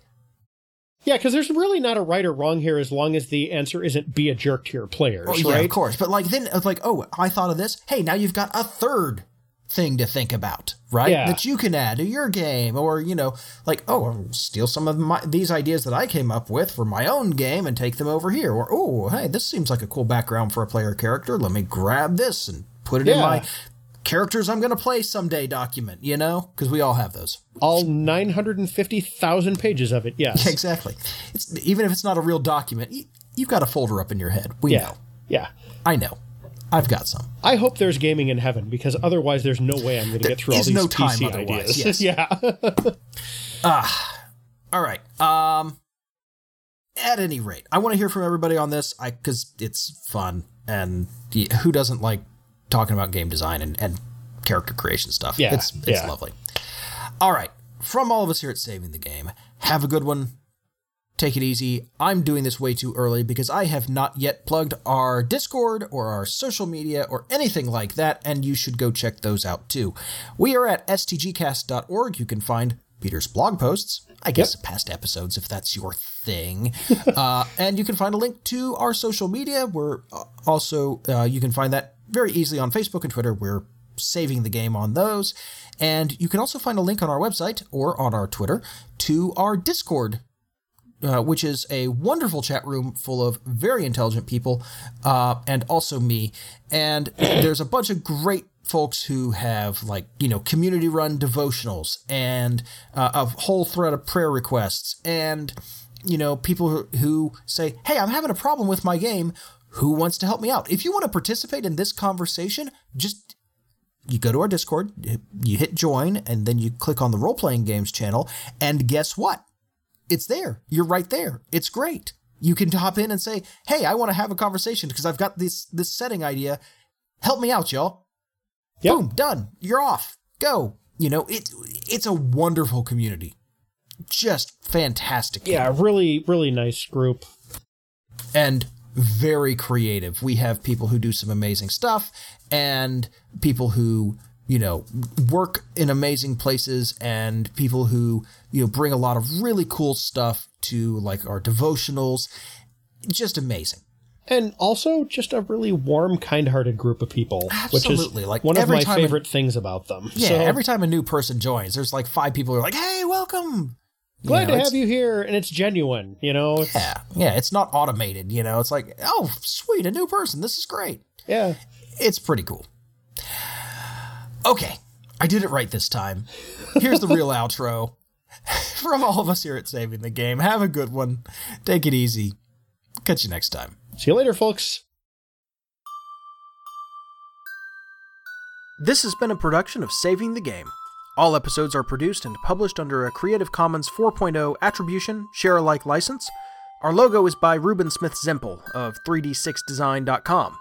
yeah, because there's really not a right or wrong here, as long as the answer isn't be a jerk to your players, oh, yeah, right? of course. But like, then it's like, oh, I thought of this. Hey, now you've got a third thing to think about, right? Yeah. That you can add to your game, or you know, like, oh, steal some of my these ideas that I came up with for my own game and take them over here, or oh, hey, this seems like a cool background for a player character. Let me grab this and put it in my characters I'm going to play someday document. You know, because we all have those. All 950,000 pages of it, yes. Exactly. It's even if it's not a real document, you, you've got a folder up in your head. We Yeah. know. Yeah. I know. I've got some. I hope there's gaming in heaven because otherwise there's no way I'm going to get through all these no time PC otherwise, ideas. yes. yeah. All right. Um at any rate, I want to hear from everybody on this I cuz it's fun and who doesn't like talking about game design and, and character creation stuff. Yeah, It's it's yeah. lovely. All right. From all of us here at Saving the Game, have a good one. Take it easy. I'm doing this way too early because I have not yet plugged our Discord or our social media or anything like that, and you should go check those out too. We are at stgcast.org. You can find Peter's blog posts, I guess past episodes if that's your thing. uh, and you can find a link to our social media. We're uh, also, uh, you can find that very easily on Facebook and Twitter. We're saving the game on those. And you can also find a link on our website or on our Twitter to our Discord uh, which is a wonderful chat room full of very intelligent people, uh, and also me. And there's a bunch of great folks who have like you know community run devotionals and uh, a whole thread of prayer requests. And you know people who, say hey i'm having a problem with my game. Who wants to help me out? If you want to participate in this conversation just you go to our discord you hit join and then you click on the role playing games channel and guess what it's there. You're right there. It's great. You can hop in and say, "Hey, I want to have a conversation because I've got this this setting idea. Help me out, y'all." Yep. Boom, done. You're off. Go. You know, it it's a wonderful community. Just fantastic. Yeah, really, really nice group. and very creative. We have people who do some amazing stuff and people who, you know, work in amazing places and people who, you know, bring a lot of really cool stuff to like our devotionals. Just amazing. And also just a really warm, kind-hearted group of people, which Absolutely, is like, one of my favorite things about them. Yeah, so every time a new person joins, there's like five people who are like, "Hey, welcome." You glad know, to have you here, and it's genuine. You know, Yeah, yeah, it's not automated, you know. It's like, "Oh, sweet, a new person. This is great." yeah. It's pretty cool. Okay, I did it right this time. Here's the real outro. From all of us here at Saving the Game, have a good one. Take it easy. Catch you next time. See you later, folks. This has been a production of Saving the Game. All episodes are produced and published under a Creative Commons 4.0 Attribution Share Alike license. Our logo is by Ruben Smith Zempel of 3d6design.com.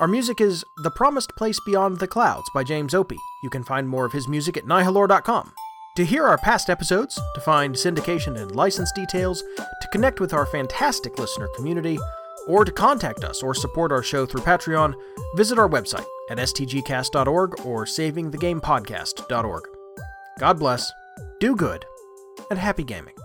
Our music is The Promised Place Beyond the Clouds by James Opie. You can find more of his music at nihilore.com. To hear our past episodes, to find syndication and license details, to connect with our fantastic listener community, or to contact us or support our show through Patreon, visit our website at stgcast.org or savingthegamepodcast.org. God bless, do good, and happy gaming.